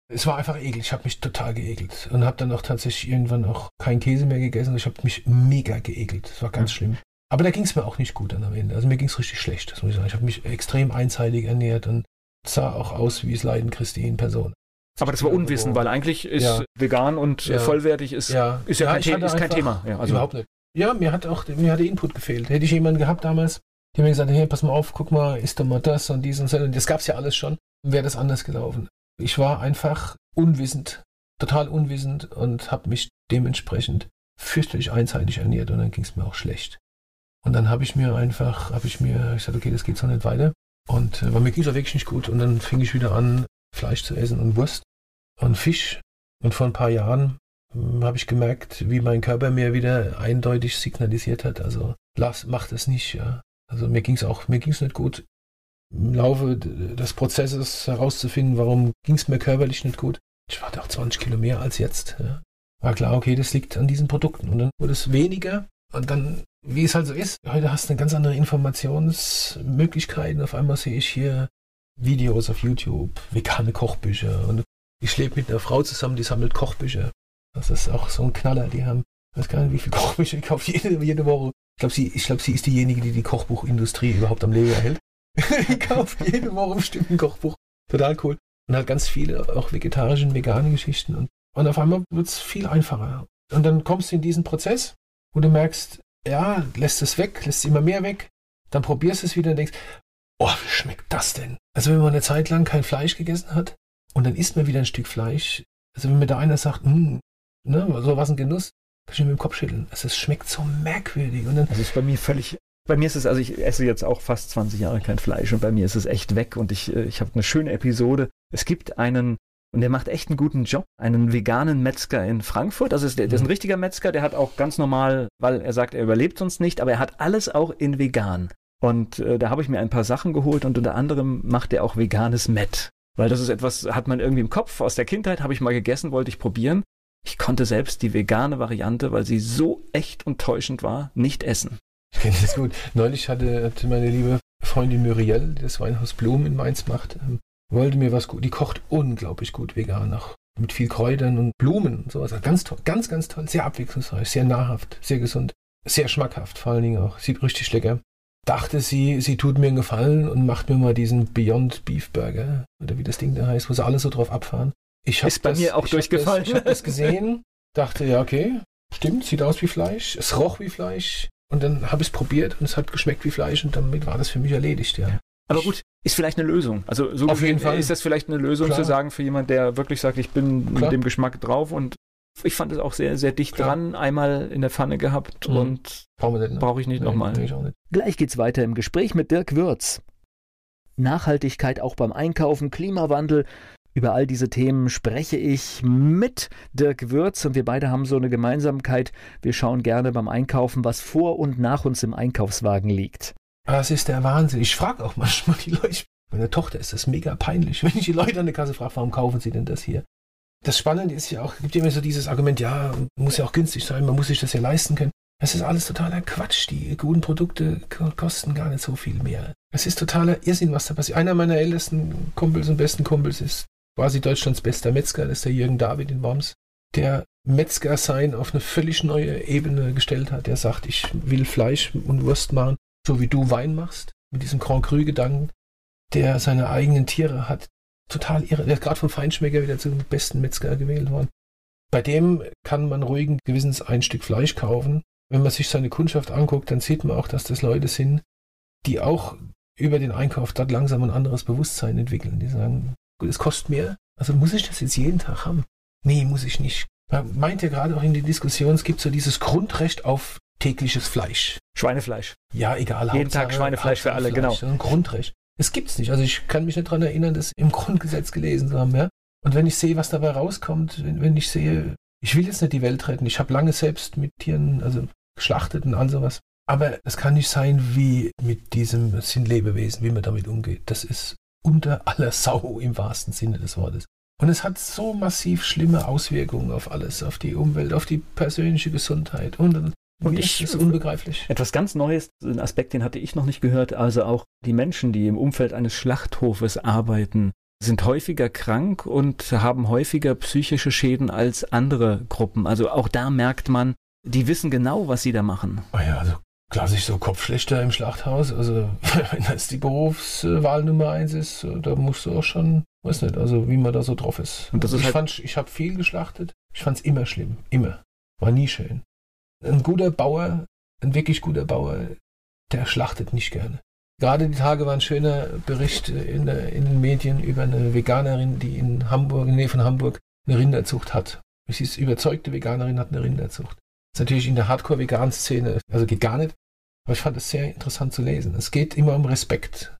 Ja. es war einfach eklig, ich habe mich total geekelt und habe dann auch tatsächlich irgendwann auch keinen Käse mehr gegessen. Ich habe mich mega geekelt, es war ganz schlimm. Aber da ging es mir auch nicht gut dann am Ende. Also mir ging es richtig schlecht, das muss ich sagen. Ich habe mich extrem einseitig ernährt und sah auch aus wie es Leiden Christi in Person. Aber das war Unwissen, weil eigentlich ist ja. vegan und ja. vollwertig ist ja, ist ja, kein, ist kein Thema. Ja, also überhaupt nicht. Ja, mir hat auch mir hat der Input gefehlt. Hätte ich jemanden gehabt damals, der mir gesagt, hey, pass mal auf, guck mal, isst doch mal das und dies und das. Und das gab es ja alles schon. Wäre das anders gelaufen. Ich war einfach unwissend, total unwissend und habe mich dementsprechend fürchterlich einseitig ernährt und dann ging es mir auch schlecht. Und dann habe ich mir einfach, habe ich mir, ich sagte, okay, das geht so nicht weiter. Und äh, weil mir ging es auch wirklich nicht gut. Und dann fing ich wieder an, Fleisch zu essen und Wurst und Fisch. Und vor ein paar Jahren hm, habe ich gemerkt, wie mein Körper mir wieder eindeutig signalisiert hat, also lass, mach das nicht, ja. Also mir ging es auch, mir ging es nicht gut. Im Laufe des Prozesses herauszufinden, warum ging es mir körperlich nicht gut. Ich war doch 20 Kilo mehr als jetzt. Ja. War klar, okay, das liegt an diesen Produkten. Und dann wurde es weniger. Und dann, wie es halt so ist, heute hast du eine ganz andere Informationsmöglichkeiten. Auf einmal sehe ich hier Videos auf YouTube, vegane Kochbücher. Und ich lebe mit einer Frau zusammen, die sammelt Kochbücher. Das ist auch so ein Knaller. Die haben, ich weiß gar nicht, wie viele Kochbücher ich kaufe [laughs] jede, jede Woche. Ich glaube, sie, glaub, sie ist diejenige, die die Kochbuchindustrie überhaupt am Leben erhält. [laughs] kauft jede Woche bestimmt ein Kochbuch. Total cool. Und hat ganz viele auch vegetarische und vegane Geschichten. Und, und auf einmal wird es viel einfacher. Und dann kommst du in diesen Prozess, wo du merkst, ja, lässt es weg, lässt es immer mehr weg. Dann probierst du es wieder und denkst, oh, wie schmeckt das denn? Also wenn man eine Zeit lang kein Fleisch gegessen hat und dann isst man wieder ein Stück Fleisch. Also wenn mir da einer sagt, hm, ne, so was ein Genuss, kann ich mir mit dem Kopf schütteln. Also es schmeckt so merkwürdig. Und dann, das ist bei mir völlig. Bei mir ist es, also ich esse jetzt auch fast 20 Jahre kein Fleisch und bei mir ist es echt weg und ich, äh, ich habe eine schöne Episode. Es gibt einen, und der macht echt einen guten Job, einen veganen Metzger in Frankfurt. Also der, der ist ein mhm. richtiger Metzger, der hat auch ganz normal, weil er sagt, er überlebt sonst nicht, aber er hat alles auch in vegan. Und äh, da habe ich mir ein paar Sachen geholt und unter anderem macht er auch veganes Met. Weil das ist etwas, hat man irgendwie im Kopf aus der Kindheit, habe ich mal gegessen, wollte ich probieren. Ich konnte selbst die vegane Variante, weil sie so echt und täuschend war, nicht essen. Ich kenne das gut. Neulich hatte, hatte meine liebe Freundin Muriel, die das Weinhaus Blumen in Mainz macht, ähm, wollte mir was gut. Die kocht unglaublich gut vegan, auch mit viel Kräutern und Blumen und sowas. Ganz toll, ganz, ganz toll. Sehr abwechslungsreich, sehr nahrhaft, sehr gesund, sehr schmackhaft vor allen Dingen auch. Sieht richtig lecker. Dachte sie, sie tut mir einen Gefallen und macht mir mal diesen Beyond Beef Burger oder wie das Ding da heißt, wo sie alle so drauf abfahren. Ich ist bei das, mir auch ich durchgefallen. Hab das, ich habe das gesehen, dachte, ja, okay, stimmt, sieht aus wie Fleisch, es roch wie Fleisch. Und dann habe ich es probiert und es hat geschmeckt wie Fleisch und damit war das für mich erledigt, ja. Aber gut, ist vielleicht eine Lösung. Also so Auf jeden Fall. ist das vielleicht eine Lösung Klar. zu sagen für jemand, der wirklich sagt, ich bin Klar. mit dem Geschmack drauf und ich fand es auch sehr, sehr dicht Klar. dran, einmal in der Pfanne gehabt mhm. und brauche brauch ich nicht nee, nochmal. Nee, Gleich geht's weiter im Gespräch mit Dirk Würz. Nachhaltigkeit auch beim Einkaufen, Klimawandel, über all diese Themen spreche ich mit Dirk Würz und wir beide haben so eine Gemeinsamkeit. Wir schauen gerne beim Einkaufen, was vor und nach uns im Einkaufswagen liegt. Das ist der Wahnsinn. Ich frage auch manchmal die Leute. Meine Tochter ist das mega peinlich, [laughs] wenn ich die Leute an der Kasse frage, warum kaufen sie denn das hier? Das Spannende ist ja auch, es gibt ja immer so dieses Argument, ja, muss ja auch günstig sein, man muss sich das ja leisten können. Das ist alles totaler Quatsch. Die guten Produkte kosten gar nicht so viel mehr. Es ist totaler Irrsinn, was da passiert. Einer meiner ältesten Kumpels und besten Kumpels ist quasi Deutschlands bester Metzger, das ist der Jürgen David in Worms, der Metzger sein auf eine völlig neue Ebene gestellt hat. Der sagt, ich will Fleisch und Wurst machen, so wie du Wein machst, mit diesem Grand Cru-Gedanken, der seine eigenen Tiere hat. Total irre. Der ist gerade vom Feinschmecker wieder zum besten Metzger gewählt worden. Bei dem kann man ruhigen Gewissens ein Stück Fleisch kaufen. Wenn man sich seine Kundschaft anguckt, dann sieht man auch, dass das Leute sind, die auch über den Einkauf dort langsam ein anderes Bewusstsein entwickeln. Die sagen, Es kostet mehr. Also muss ich das jetzt jeden Tag haben? Nee, muss ich nicht. Man meint ja gerade auch in der Diskussion, es gibt so dieses Grundrecht auf tägliches Fleisch. Schweinefleisch. Ja, egal. Jeden Tag Schweinefleisch für alle, genau. Ein Grundrecht. Es gibt's nicht. Also ich kann mich nicht daran erinnern, das im Grundgesetz gelesen zu haben. Ja? Und wenn ich sehe, was dabei rauskommt, wenn, wenn ich sehe, ich will jetzt nicht die Welt retten. Ich habe lange selbst mit Tieren, also geschlachtet und all sowas. Aber es kann nicht sein, wie mit diesem sind Lebewesen, wie man damit umgeht. Das ist unter aller Sau im wahrsten Sinne des Wortes. Und es hat so massiv schlimme Auswirkungen auf alles, auf die Umwelt, auf die persönliche Gesundheit und Und Mir ich ist unbegreiflich. Etwas ganz Neues, ein Aspekt, den hatte ich noch nicht gehört. Also auch die Menschen, die im Umfeld eines Schlachthofes arbeiten, sind häufiger krank und haben häufiger psychische Schäden als andere Gruppen. Also auch da merkt man, die wissen genau, was sie da machen. Oh ja, also klar sich so Kopfschlechter im Schlachthaus. Also [laughs] wenn das die Berufswahl Nummer eins ist, da musst du auch schon, weiß nicht, also wie man da so drauf ist. Und das ist ich halt fand, ich habe viel geschlachtet. Ich fand es immer schlimm, immer. War nie schön. Ein guter Bauer, ein wirklich guter Bauer, der schlachtet nicht gerne. Gerade die Tage war ein schöner Bericht in, der, in, den Medien über eine Veganerin, die in Hamburg, in der Nähe von Hamburg, eine Rinderzucht hat. Sie ist überzeugte Veganerin, hat eine Rinderzucht. Das ist natürlich in der Hardcore-Vegan-Szene, also geht gar nicht. Aber ich fand es sehr interessant zu lesen. Es geht immer um Respekt.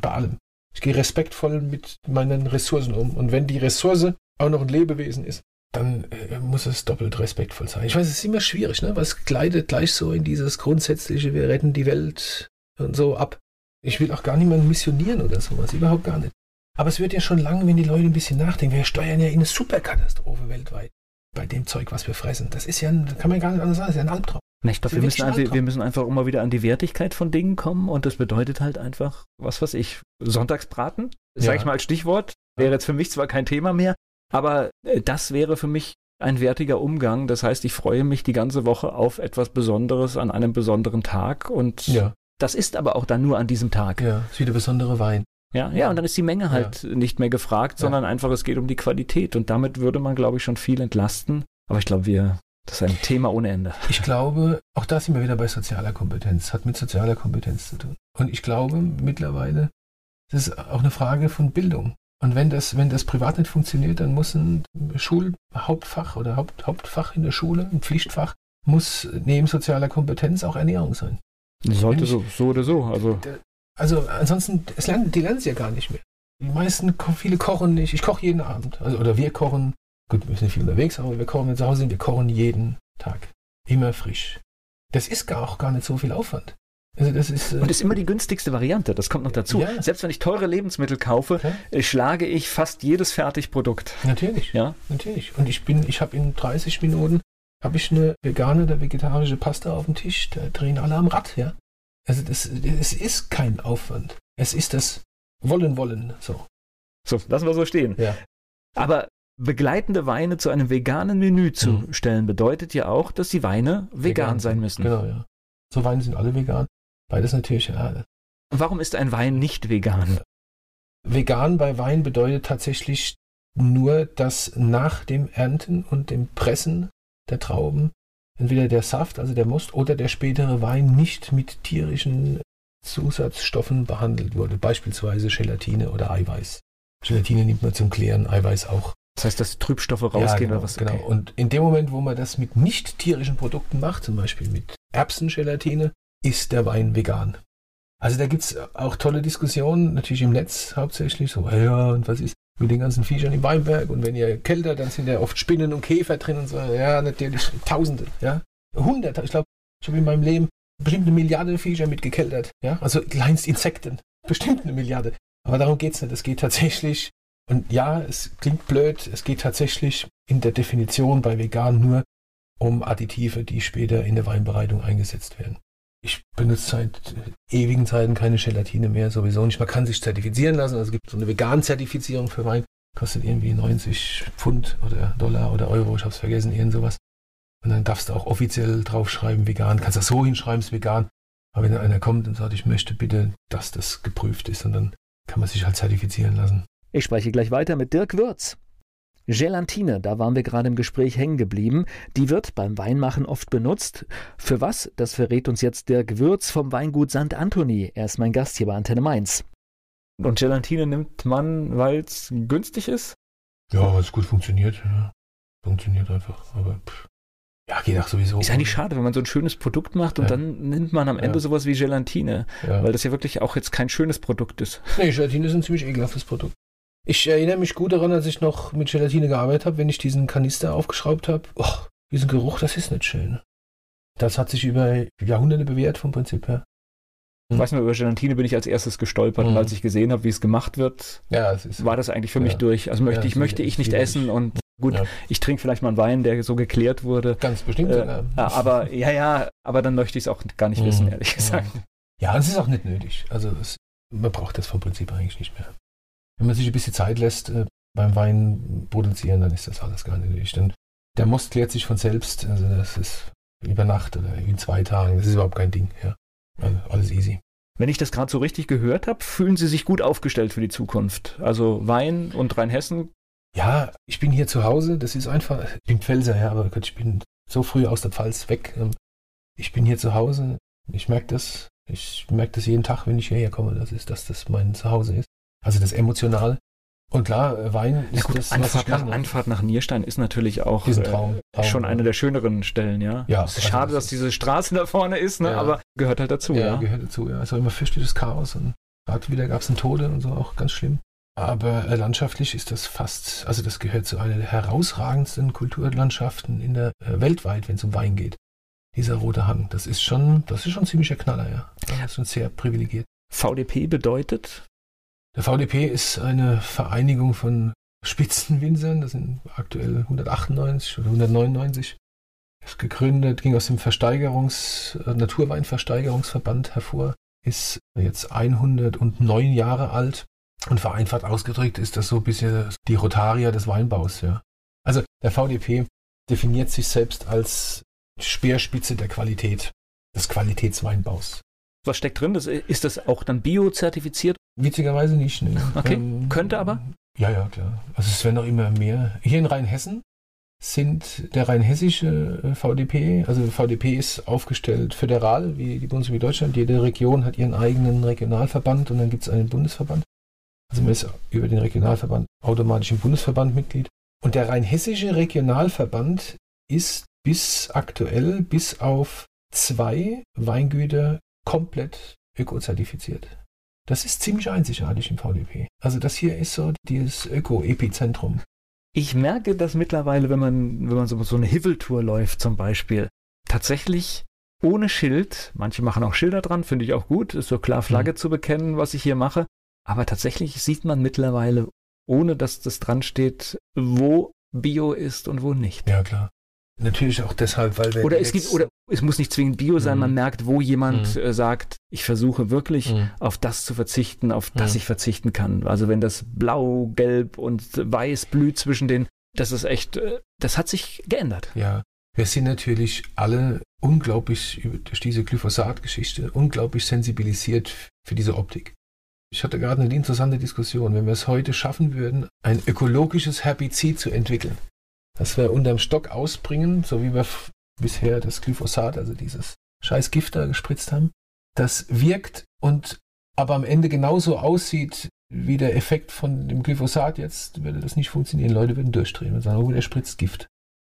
Bei allem. Ich gehe respektvoll mit meinen Ressourcen um. Und wenn die Ressource auch noch ein Lebewesen ist, dann äh, muss es doppelt respektvoll sein. Ich weiß, es ist immer schwierig, ne? es gleitet gleich so in dieses grundsätzliche, wir retten die Welt und so ab. Ich will auch gar niemanden missionieren oder sowas, überhaupt gar nicht. Aber es wird ja schon lang, wenn die Leute ein bisschen nachdenken. Wir steuern ja in eine Superkatastrophe weltweit bei dem Zeug, was wir fressen. Das ist ja, ein, kann man gar nicht anders sagen, das ist ja ein Albtraum. Ich glaube, wir, müssen einfach, wir müssen einfach immer wieder an die Wertigkeit von Dingen kommen und das bedeutet halt einfach, was weiß ich, Sonntagsbraten, sage ja. ich mal als Stichwort, wäre jetzt für mich zwar kein Thema mehr, aber äh, das wäre für mich ein wertiger Umgang. Das heißt, ich freue mich die ganze Woche auf etwas Besonderes an einem besonderen Tag und ja. das ist aber auch dann nur an diesem Tag. Ja, ist wieder besondere Wein. Ja, ja, und dann ist die Menge halt ja. nicht mehr gefragt, sondern ja. einfach es geht um die Qualität und damit würde man, glaube ich, schon viel entlasten. Aber ich glaube, wir, das ist ein Thema ohne Ende. Ich glaube, auch da sind wir wieder bei sozialer Kompetenz, hat mit sozialer Kompetenz zu tun. Und ich glaube mittlerweile, das ist auch eine Frage von Bildung. Und wenn das, wenn das privat nicht funktioniert, dann muss ein Schulhauptfach oder Haupt, Hauptfach in der Schule, ein Pflichtfach, muss neben sozialer Kompetenz auch Ernährung sein. Sollte so, so oder so. Also, also ansonsten, es lernen, die lernen es ja gar nicht mehr. Die meisten, viele kochen nicht. Ich koche jeden Abend. Also, oder wir kochen. Gut, wir sind viel unterwegs, aber wir kochen, zu Hause wir kochen jeden Tag. Immer frisch. Das ist gar auch gar nicht so viel Aufwand. Also das ist, äh und ist immer die günstigste Variante, das kommt noch dazu. Ja. Selbst wenn ich teure Lebensmittel kaufe, okay. schlage ich fast jedes Fertigprodukt. Natürlich. Ja. Natürlich. Und ich bin, ich habe in 30 Minuten habe ich eine vegane oder vegetarische Pasta auf dem Tisch, da drehen alle am Rad, ja. Also das, es ist kein Aufwand. Es ist das Wollen, Wollen, so. So, lassen wir so stehen. Ja. Aber begleitende Weine zu einem veganen Menü zu mhm. stellen, bedeutet ja auch, dass die Weine vegan, vegan sein müssen. Genau, ja. So Weine sind alle vegan. Beides natürlich, ja. Warum ist ein Wein nicht vegan? Vegan bei Wein bedeutet tatsächlich nur, dass nach dem Ernten und dem Pressen der Trauben entweder der Saft, also der Most, oder der spätere Wein nicht mit tierischen Zusatzstoffen behandelt wurde, beispielsweise Gelatine oder Eiweiß. Gelatine nimmt man zum Klären, Eiweiß auch. Das heißt, dass Trübstoffe rausgehen ja, genau, oder was? Genau. Okay. Und in dem Moment, wo man das mit nicht tierischen Produkten macht, zum Beispiel mit Erbsengelatine, ist der Wein vegan. Also da gibt es auch tolle Diskussionen, natürlich im Netz hauptsächlich, so, ja, und was ist mit den ganzen Viechern im Weinberg und wenn ihr kälter, dann sind ja oft Spinnen und Käfer drin und so, ja, natürlich Tausende, ja, Hunderte, ich glaube, ich habe in meinem Leben bestimmt eine Milliarde Viecher mitgekeltert, ja, also kleinst Insekten, bestimmt eine Milliarde. Aber darum geht es nicht, es geht tatsächlich, und ja, es klingt blöd, es geht tatsächlich in der Definition bei vegan nur um Additive, die später in der Weinbereitung eingesetzt werden. Ich benutze seit ewigen Zeiten keine Gelatine mehr, sowieso nicht. Man kann sich zertifizieren lassen. Also es gibt so eine Vegan-Zertifizierung für Wein. Kostet irgendwie 90 Pfund oder Dollar oder Euro, ich habe es vergessen, irgend sowas. Und dann darfst du auch offiziell draufschreiben, vegan. Kannst das so hinschreiben, ist vegan. Aber wenn einer kommt und sagt, ich möchte bitte, dass das geprüft ist, und dann kann man sich halt zertifizieren lassen. Ich spreche gleich weiter mit Dirk Würz. Gelatine, da waren wir gerade im Gespräch hängen geblieben, die wird beim Weinmachen oft benutzt. Für was? Das verrät uns jetzt Dirk Würz vom Weingut St. Anthony. Er ist mein Gast hier bei Antenne Mainz. Und Gelatine nimmt man, weil es günstig ist? Ja, weil es gut funktioniert. Ja. Funktioniert einfach. Aber pff. ja, geht auch sowieso. Ist eigentlich schade, wenn man so ein schönes Produkt macht und ja. dann nimmt man am Ende ja. sowas wie Gelatine. Ja. Weil das ja wirklich auch jetzt kein schönes Produkt ist. Nee, Gelatine ist ein ziemlich ekelhaftes Produkt. Ich erinnere mich gut daran, als ich noch mit Gelatine gearbeitet habe, wenn ich diesen Kanister aufgeschraubt habe. Oh, diesen Geruch, das ist nicht schön. Das hat sich über Jahrhunderte bewährt vom Prinzip her. Ich weiß nur, über Gelatine bin ich als erstes gestolpert mhm. und als ich gesehen habe, wie es gemacht wird, ja, es war das eigentlich für mich ja. durch. Also möchte ja, ich, möchte ich nicht essen und Gut, ich trinke vielleicht mal einen Wein, der so geklärt wurde. Ganz bestimmt äh, sogar. Aber ja, ja, aber dann möchte ich es auch gar nicht wissen, mhm. ehrlich gesagt. Ja, es ist auch nicht nötig. Also es, man braucht das vom Prinzip eigentlich nicht mehr. Wenn man sich ein bisschen Zeit lässt äh, beim Wein produzieren, dann ist das alles gar nicht nötig. Der Most klärt sich von selbst. Also das ist über Nacht oder in zwei Tagen. Das ist überhaupt kein Ding. Ja. Also alles easy. Wenn ich das gerade so richtig gehört habe, fühlen Sie sich gut aufgestellt für die Zukunft. Also Wein und Rheinhessen. Ja, ich bin hier zu Hause. Das ist einfach. Ich bin Pfälzer, ja, aber ich bin so früh aus der Pfalz weg. Ähm, ich bin hier zu Hause. Ich merke das. Ich merke das jeden Tag, wenn ich hierher komme, das ist, dass das mein Zuhause ist. Also das emotional. Und klar, äh, Wein ist gut, das, Anfahrt, kann, nach, ne? Anfahrt nach Nierstein ist natürlich auch Traum, Traum, äh, schon eine der schöneren Stellen, ja. ja es ist also schade, das dass diese Straße da vorne ist, ne? Ja. aber gehört halt dazu, ja. Ja, gehört dazu, ja. Es war immer fürchterliches Chaos und gerade wieder gab es einen Tode und so, auch ganz schlimm. Aber äh, landschaftlich ist das fast, also das gehört zu einer der herausragendsten Kulturlandschaften in der äh, weltweit, wenn es um Wein geht. Dieser rote Hang, das ist schon, das ist schon ein ziemlicher Knaller, ja. Das ist schon sehr privilegiert. VDP bedeutet? Der VDP ist eine Vereinigung von Spitzenwinzern, das sind aktuell 198 oder 199. Ist gegründet, ging aus dem Versteigerungs-, äh, Naturweinversteigerungsverband hervor, ist jetzt 109 Jahre alt und vereinfacht ausgedrückt ist das so ein bisschen die Rotaria des Weinbaus, ja. Also der VDP definiert sich selbst als Speerspitze der Qualität, des Qualitätsweinbaus. Was steckt drin? Das, ist das auch dann bio-zertifiziert? Witzigerweise nicht. Ne. Okay, ähm, könnte aber? Ja, ja, klar. Also es werden auch immer mehr. Hier in Rheinhessen sind der rheinhessische äh, VDP, also VDP ist aufgestellt föderal, wie die Bundesrepublik Deutschland. Jede Region hat ihren eigenen Regionalverband und dann gibt es einen Bundesverband. Also man ist über den Regionalverband automatisch im Bundesverband Mitglied. Und der rheinhessische Regionalverband ist bis aktuell, bis auf zwei Weingüter komplett ökozertifiziert. Das ist ziemlich einzigartig im VDP. Also das hier ist so dieses Öko-Epizentrum. Ich merke das mittlerweile, wenn man, wenn man so, so eine Hiveltour läuft zum Beispiel, tatsächlich ohne Schild, manche machen auch Schilder dran, finde ich auch gut, ist so klar Flagge mhm. zu bekennen, was ich hier mache, aber tatsächlich sieht man mittlerweile, ohne dass das dran steht, wo Bio ist und wo nicht. Ja, klar. Natürlich auch deshalb, weil wir. Oder es gibt, oder es muss nicht zwingend Bio sein, mhm. man merkt, wo jemand mhm. äh, sagt, ich versuche wirklich mhm. auf das zu verzichten, auf das mhm. ich verzichten kann. Also wenn das Blau, Gelb und Weiß blüht zwischen den, das ist echt, äh, das hat sich geändert. Ja. Wir sind natürlich alle unglaublich durch diese Glyphosat-Geschichte unglaublich sensibilisiert für diese Optik. Ich hatte gerade eine interessante Diskussion, wenn wir es heute schaffen würden, ein ökologisches Herbizid zu entwickeln, das wir unterm Stock ausbringen, so wie wir bisher das Glyphosat, also dieses scheiß Gift da gespritzt haben. Das wirkt und aber am Ende genauso aussieht wie der Effekt von dem Glyphosat jetzt, würde das nicht funktionieren. Leute würden durchdrehen und sagen, oh, der spritzt Gift.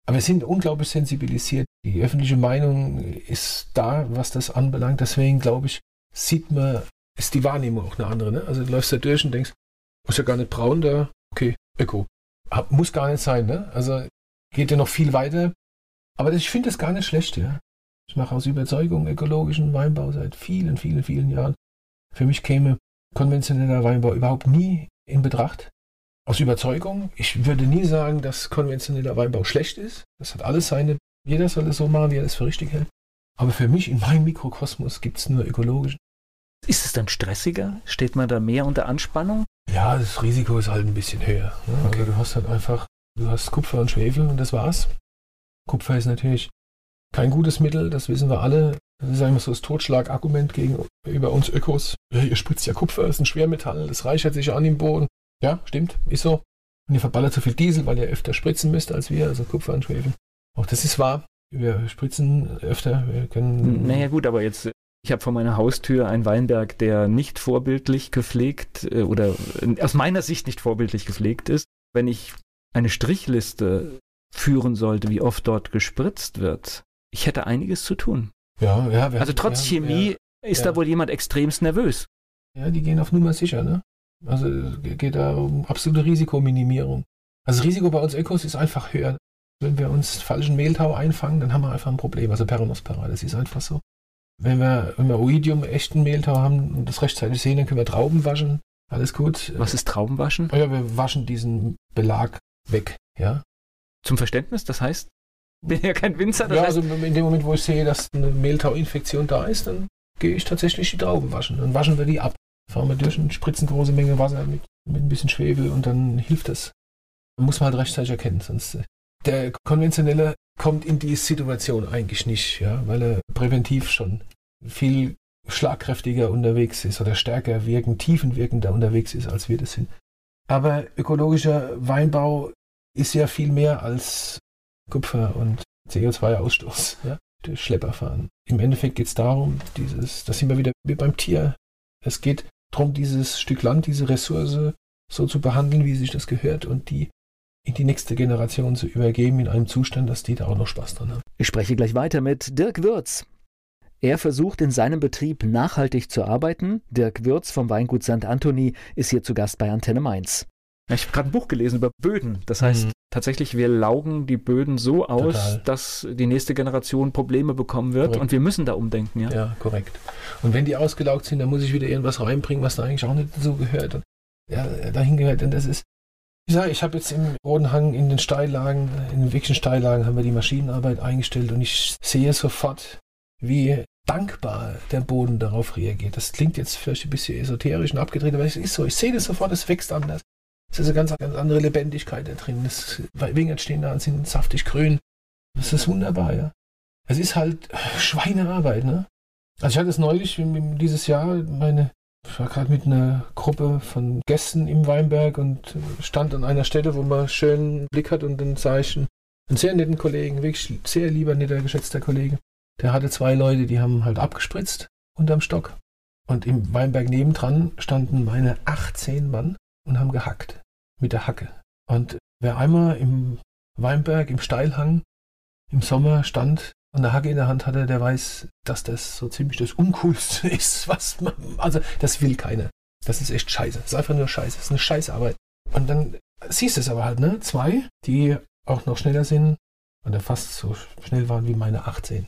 Aber wir sind unglaublich sensibilisiert. Die öffentliche Meinung ist da, was das anbelangt. Deswegen glaube ich, sieht man, ist die Wahrnehmung auch eine andere. Ne? Also du läufst da durch und denkst, ist ja gar nicht braun da, okay, Öko. Muss gar nicht sein, ne? Also geht ja noch viel weiter. Aber ich finde das gar nicht schlecht, ja. Ich mache aus Überzeugung ökologischen Weinbau seit vielen, vielen, vielen Jahren. Für mich käme konventioneller Weinbau überhaupt nie in Betracht. Aus Überzeugung. Ich würde nie sagen, dass konventioneller Weinbau schlecht ist. Das hat alles seine, jeder soll es so machen, wie er es für richtig hält. Aber für mich in meinem Mikrokosmos gibt es nur ökologischen. Ist es dann stressiger? Steht man da mehr unter Anspannung? Ja, das Risiko ist halt ein bisschen höher. Ne? Okay. Also du hast halt einfach, du hast Kupfer und Schwefel und das war's. Kupfer ist natürlich kein gutes Mittel, das wissen wir alle. Das ist einfach so das Totschlagargument gegenüber uns Ökos. Ja, ihr spritzt ja Kupfer, das ist ein Schwermetall, das reichert sich an im Boden. Ja, stimmt, ist so. Und ihr verballert so viel Diesel, weil ihr öfter spritzen müsst als wir, also Kupfer und Schwefel. Auch das ist wahr. Wir spritzen öfter, wir können. Naja, gut, aber jetzt ich habe vor meiner Haustür einen Weinberg, der nicht vorbildlich gepflegt äh, oder äh, aus meiner Sicht nicht vorbildlich gepflegt ist. Wenn ich eine Strichliste führen sollte, wie oft dort gespritzt wird, ich hätte einiges zu tun. Ja, ja. also trotz ja, Chemie ja, ist ja. da wohl jemand extremst nervös. Ja, die gehen auf Nummer sicher, ne? Also geht da um absolute Risikominimierung. Also das Risiko bei uns Ökos ist einfach höher. Wenn wir uns falschen Mehltau einfangen, dann haben wir einfach ein Problem. Also Peronospora, das ist einfach so. Wenn wir, wenn wir Oidium, echten Mehltau haben und das rechtzeitig sehen, dann können wir Trauben waschen. Alles gut. Was ist Traubenwaschen? Ja, wir waschen diesen Belag weg, ja. Zum Verständnis, das heißt, ich bin ja kein Winzer. ja, also in dem Moment, wo ich sehe, dass eine Mehltau-Infektion da ist, dann gehe ich tatsächlich die Trauben waschen. Dann waschen wir die ab. Fahren wir durch und spritzen große Menge Wasser mit, mit ein bisschen Schwefel und dann hilft das. Muss man halt rechtzeitig erkennen, sonst äh, der konventionelle kommt in die Situation eigentlich nicht, ja, weil er präventiv schon viel schlagkräftiger unterwegs ist oder stärker wirken, tiefenwirkender unterwegs ist, als wir das sind. Aber ökologischer Weinbau ist ja viel mehr als Kupfer und CO2-Ausstoß, ja, durch Schlepper fahren. Im Endeffekt geht es darum, dieses, das sind wir wieder wie beim Tier. Es geht darum, dieses Stück Land, diese Ressource so zu behandeln, wie sich das gehört und die in die nächste Generation zu übergeben in einem Zustand, dass die da auch noch Spaß dran haben. Ich spreche gleich weiter mit Dirk Würz. Er versucht in seinem Betrieb nachhaltig zu arbeiten. Dirk Würz vom Weingut St. Anthony ist hier zu Gast bei Antenne Mainz. Ich habe gerade ein Buch gelesen über Böden. Das heißt, mhm. tatsächlich, wir laugen die Böden so aus, Total. dass die nächste Generation Probleme bekommen wird korrekt. und wir müssen da umdenken. Ja? ja, korrekt. Und wenn die ausgelaugt sind, dann muss ich wieder irgendwas reinbringen, was da eigentlich auch nicht dazu gehört. Und, ja, dahin gehört. Und das ist, ich sage, ich habe jetzt im Bodenhang in den Steillagen, in den wirklichen Steillagen haben wir die Maschinenarbeit eingestellt und ich sehe sofort, wie dankbar der Boden darauf reagiert. Das klingt jetzt vielleicht ein bisschen esoterisch und abgedreht, aber es ist so. Ich sehe das sofort, es wächst anders. Es ist eine ganz, ganz andere Lebendigkeit da drin. Das Wingert stehen da und sind saftig grün. Das ist wunderbar, ja. Es ist halt Schweinearbeit, ne? Also ich hatte es neulich dieses Jahr meine ich war gerade mit einer Gruppe von Gästen im Weinberg und stand an einer Stelle, wo man schönen Blick hat und ich einen, einen sehr netten Kollegen, wirklich sehr lieber, netter, geschätzter Kollege. Der hatte zwei Leute, die haben halt abgespritzt unterm Stock. Und im Weinberg nebendran standen meine 18 Mann und haben gehackt. Mit der Hacke. Und wer einmal im Weinberg, im Steilhang, im Sommer stand und eine Hacke in der Hand hatte, der weiß, dass das so ziemlich das Uncoolste [laughs] ist, was man. Also, das will keiner. Das ist echt scheiße. Das ist einfach nur scheiße. Das ist eine Scheißarbeit. Und dann siehst du es aber halt, ne? Zwei, die auch noch schneller sind oder fast so schnell waren wie meine 18.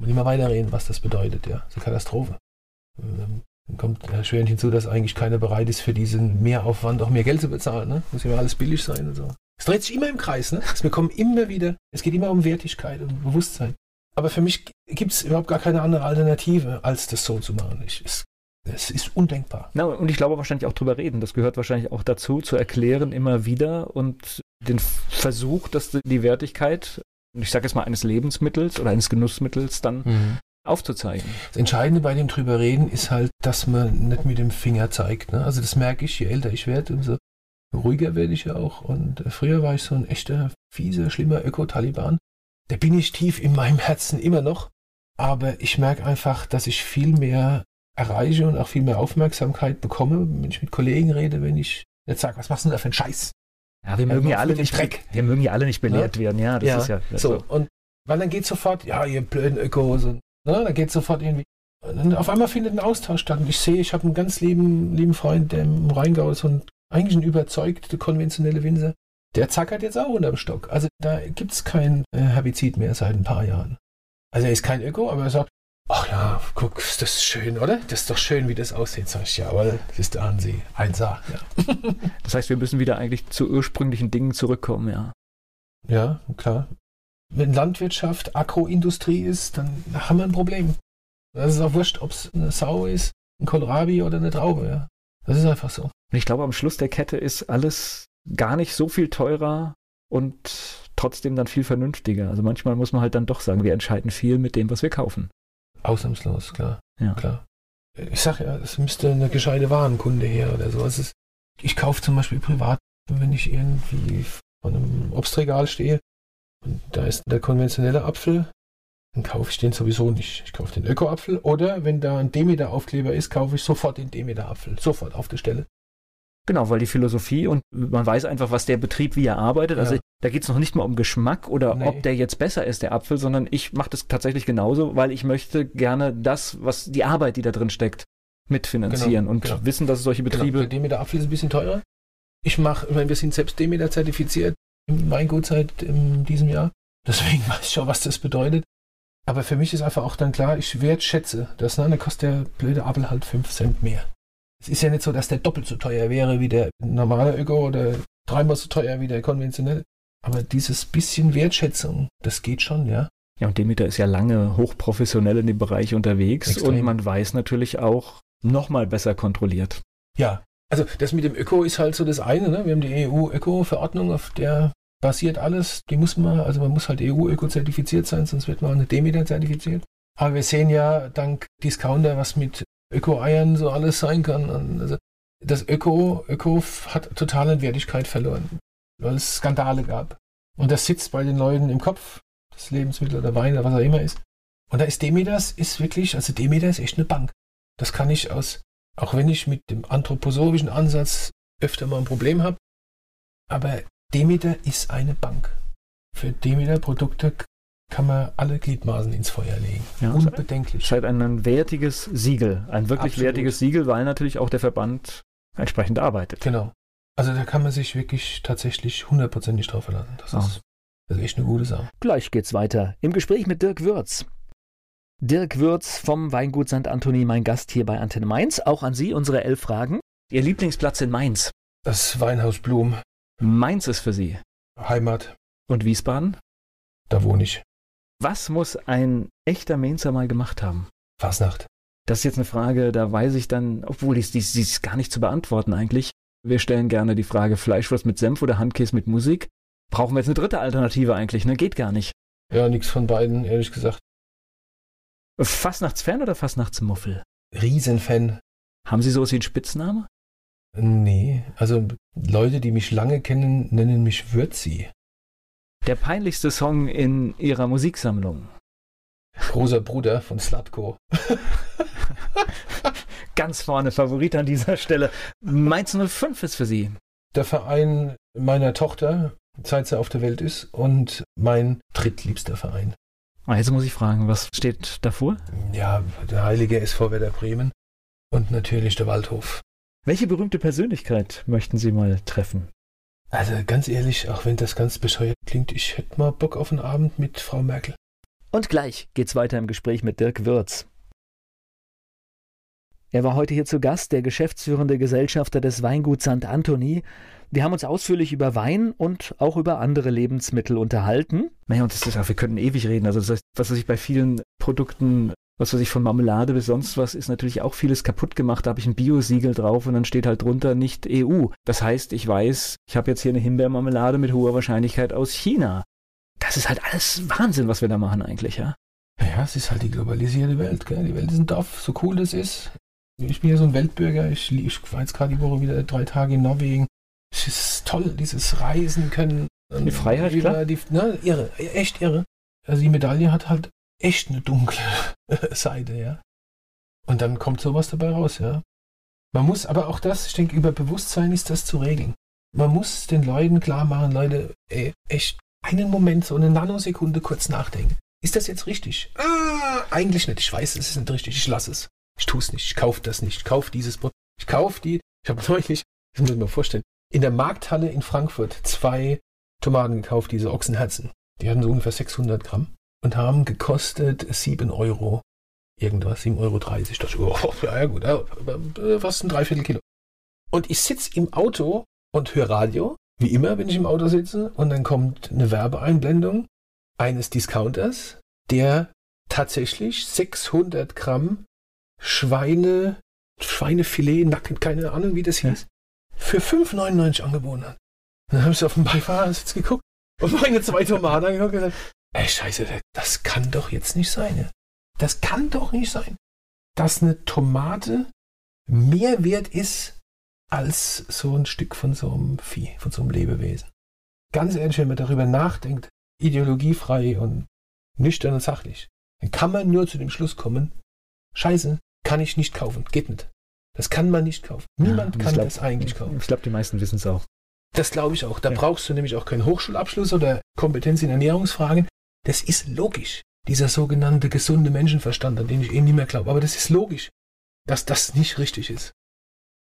Und immer weiterreden, was das bedeutet, ja. Ist eine Katastrophe. Dann kommt erschwerend hinzu, dass eigentlich keiner bereit ist, für diesen Mehraufwand auch mehr Geld zu bezahlen. Ne? Muss ja alles billig sein und so. Es dreht sich immer im Kreis. Ne? Wir kommen immer wieder, es geht immer um Wertigkeit und Bewusstsein. Aber für mich gibt es überhaupt gar keine andere Alternative, als das so zu machen. Ich, es, es ist undenkbar. Na, und ich glaube wahrscheinlich auch drüber reden. Das gehört wahrscheinlich auch dazu, zu erklären immer wieder und den Versuch, dass die Wertigkeit, ich sage jetzt mal, eines Lebensmittels oder eines Genussmittels dann mhm. aufzuzeigen. Das Entscheidende bei dem drüber reden ist halt, dass man nicht mit dem Finger zeigt. Ne? Also das merke ich, je älter ich werde, umso ruhiger werde ich ja auch. Und früher war ich so ein echter, fieser, schlimmer Öko-Taliban der bin ich tief in meinem Herzen immer noch. Aber ich merke einfach, dass ich viel mehr erreiche und auch viel mehr Aufmerksamkeit bekomme, wenn ich mit Kollegen rede, wenn ich jetzt sage, was machst du denn da für einen Scheiß? Ja, wir mögen ja alle nicht Dreck. Wir mögen ja alle nicht belehrt ja? werden, ja. Das ja. ist ja so. so. Und weil dann geht sofort, ja, ihr blöden Ökos und ne, dann geht sofort irgendwie. Und auf einmal findet ein Austausch statt. Und ich sehe, ich habe einen ganz lieben, lieben Freund, der im Rheingau ist und eigentlich ein überzeugter konventionelle Winzer der zackert jetzt auch unterm Stock. Also da gibt es kein äh, Herbizid mehr seit ein paar Jahren. Also er ist kein Öko, aber er sagt, ach ja, guck, das ist schön, oder? Das ist doch schön, wie das aussieht. Sag ich, ja, aber das ist der Ansee. 1A, ja. [laughs] das heißt, wir müssen wieder eigentlich zu ursprünglichen Dingen zurückkommen, ja. Ja, klar. Wenn Landwirtschaft Agroindustrie ist, dann haben wir ein Problem. Das ist auch wurscht, ob es eine Sau ist, ein Kohlrabi oder eine Traube, ja. Das ist einfach so. Und ich glaube, am Schluss der Kette ist alles gar nicht so viel teurer und trotzdem dann viel vernünftiger. Also manchmal muss man halt dann doch sagen, wir entscheiden viel mit dem, was wir kaufen. Ausnahmslos, klar. Ja. klar. Ich sag ja, es müsste eine gescheite Warenkunde her oder so. Also ich kaufe zum Beispiel privat, wenn ich irgendwie vor einem Obstregal stehe und da ist der konventionelle Apfel, dann kaufe ich den sowieso nicht. Ich kaufe den Öko-Apfel oder wenn da ein Demeter-Aufkleber ist, kaufe ich sofort den Demeter-Apfel. Sofort auf der Stelle. Genau, weil die Philosophie und man weiß einfach, was der Betrieb, wie er arbeitet. Also ja. da geht es noch nicht mal um Geschmack oder nee. ob der jetzt besser ist, der Apfel, sondern ich mache das tatsächlich genauso, weil ich möchte gerne das, was die Arbeit, die da drin steckt, mitfinanzieren genau, und genau. wissen, dass solche genau. Betriebe. Genau. Der Demeter Apfel ist ein bisschen teurer. Ich mache, ich meine, wir sind selbst Demeter zertifiziert im Weingut seit in diesem Jahr. Deswegen [laughs] weiß ich auch, was das bedeutet. Aber für mich ist einfach auch dann klar, ich wertschätze das. Ne? Dann kostet der blöde Apfel halt 5 Cent mehr. Es ist ja nicht so, dass der doppelt so teuer wäre wie der normale Öko oder dreimal so teuer wie der konventionelle. Aber dieses bisschen Wertschätzung, das geht schon, ja. Ja, und Demeter ist ja lange hochprofessionell in dem Bereich unterwegs Extrem. und man weiß natürlich auch, nochmal besser kontrolliert. Ja, also das mit dem Öko ist halt so das eine. Ne? Wir haben die EU-Öko-Verordnung, auf der basiert alles. Die muss man, also man muss halt EU-Öko-zertifiziert sein, sonst wird man auch nicht Demeter zertifiziert. Aber wir sehen ja dank Discounter, was mit Öko-Eiern so alles sein kann. Also das Öko, Öko hat total an Wertigkeit verloren, weil es Skandale gab. Und das sitzt bei den Leuten im Kopf, das Lebensmittel oder Wein oder was auch immer ist. Und da ist Demeters ist wirklich, also Demeter ist echt eine Bank. Das kann ich aus, auch wenn ich mit dem anthroposophischen Ansatz öfter mal ein Problem habe, aber Demeter ist eine Bank. Für Demeter-Produkte kann man alle Gliedmaßen ins Feuer legen. Ja, Unbedenklich. Es ist halt ein wertiges Siegel, ein wirklich Absolut. wertiges Siegel, weil natürlich auch der Verband entsprechend arbeitet. Genau. Also da kann man sich wirklich tatsächlich hundertprozentig drauf verlassen. Das Ah. ist, das ist echt eine gute Sache. Gleich geht's weiter im Gespräch mit Dirk Würz. Dirk Würz vom Weingut St. Anthony, mein Gast hier bei Antenne Mainz. Auch an Sie unsere elf Fragen. Ihr Lieblingsplatz in Mainz. Das Weinhaus Blum, Mainz ist für Sie. Heimat, Und Wiesbaden? da wohne ich. Was muss ein echter Mainzer mal gemacht haben? Fasnacht. Das ist jetzt eine Frage, da weiß ich dann, obwohl die, ist gar nicht zu beantworten eigentlich. Wir stellen gerne die Frage Fleischwurst mit Senf oder Handkäse mit Musik. Brauchen wir jetzt eine dritte Alternative eigentlich, ne? Geht gar nicht. Ja, nichts von beiden, ehrlich gesagt. Fastnachtsfan oder Fastnachtsmuffel? Riesenfan. Haben Sie sowas wie einen Spitzname? Nee, also Leute, die mich lange kennen, nennen mich Würzi. Der peinlichste Song in Ihrer Musiksammlung. Großer Bruder von Slatko. [laughs] Ganz vorne, Favorit an dieser Stelle. Mainz 05 ist für Sie. Der Verein meiner Tochter, seit sie auf der Welt ist, und mein drittliebster Verein. Ah, jetzt muss ich fragen, was steht davor? Ja, der heilige SV Werder Bremen und natürlich der Waldhof. Welche berühmte Persönlichkeit möchten Sie mal treffen? Also ganz ehrlich, auch wenn das ganz bescheuert klingt, ich hätte mal Bock auf einen Abend mit Frau Merkel. Und gleich geht's weiter im Gespräch mit Dirk Würz. Er war heute hier zu Gast, der geschäftsführende Gesellschafter des Weinguts St. Anthony. Wir haben uns ausführlich über Wein und auch über andere Lebensmittel unterhalten. Naja, und das ist ja, wir könnten ewig reden. Also das heißt, was ich bei vielen Produkten, was weiß ich von Marmelade bis sonst was, ist natürlich auch vieles kaputt gemacht. Da habe ich ein Biosiegel drauf und dann steht halt drunter nicht EU. Das heißt, ich weiß, ich habe jetzt hier eine Himbeermarmelade mit hoher Wahrscheinlichkeit aus China. Das ist halt alles Wahnsinn, was wir da machen eigentlich, ja? Ja, es ist halt die globalisierte Welt. Gell? Die Welt ist ein Dorf, so cool das ist. Ich bin ja so ein Weltbürger. Ich, ich war jetzt gerade die Woche wieder drei Tage in Norwegen. Es ist toll, dieses Reisen können. Die Freiheit, wieder klar. Die, ne, irre, echt irre. Also die Medaille hat halt echt eine dunkle [laughs] Seite, ja. Und dann kommt sowas dabei raus, ja. Man muss aber auch das, ich denke, über Bewusstsein ist das zu regeln. Man muss den Leuten klar machen, Leute, ey, echt einen Moment, so eine Nanosekunde kurz nachdenken. Ist das jetzt richtig? Ah, eigentlich nicht. Ich weiß, es ist nicht richtig. Ich lasse es. Ich tue es nicht. Ich kaufe das nicht. Ich kaufe dieses Produkt. Ich kaufe die. Ich habe [laughs] neulich, das muss ich mir vorstellen, in der Markthalle in Frankfurt zwei Tomaten gekauft, diese Ochsenherzen. Die hatten so ungefähr 600 Gramm und haben gekostet 7 Euro. Irgendwas, 7,30 Euro. Da dachte oh, ja, gut, äh, fast ein Dreiviertel Kilo. Und ich sitze im Auto und höre Radio, wie immer, wenn ich im Auto sitze, und dann kommt eine Werbeeinblendung eines Discounters, der tatsächlich 600 Gramm Schweine, Schweinefilet, Nacken, keine Ahnung, wie das hieß, für 5,99 angeboten hat. Dann habe ich auf dem Beifahrersitz geguckt und meine zwei Tomaten angeguckt und gesagt, ey Scheiße, das kann doch jetzt nicht sein. Das kann doch nicht sein, dass eine Tomate mehr wert ist als so ein Stück von so einem Vieh, von so einem Lebewesen. Ganz ehrlich, wenn man darüber nachdenkt, ideologiefrei und nüchtern und sachlich, dann kann man nur zu dem Schluss kommen, Scheiße, kann ich nicht kaufen, geht nicht. Das kann man nicht kaufen. Niemand Ja, kann glaub- das eigentlich kaufen. Ich glaube, die meisten wissen es auch. Das glaube ich auch. Da Ja. brauchst du nämlich auch keinen Hochschulabschluss oder Kompetenz in Ernährungsfragen. Das ist logisch. Dieser sogenannte gesunde Menschenverstand, an den ich eh nie mehr glaube. Aber das ist logisch, dass das nicht richtig ist.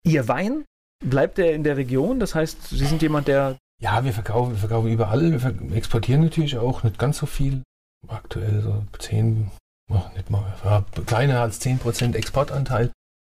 Ihr Wein, bleibt er in der Region? Das heißt, Sie sind jemand, der Ja, wir verkaufen, wir verkaufen überall. Wir exportieren natürlich auch nicht ganz so viel. Aktuell so 10, ach, nicht mal, ja, kleiner als 10% Exportanteil.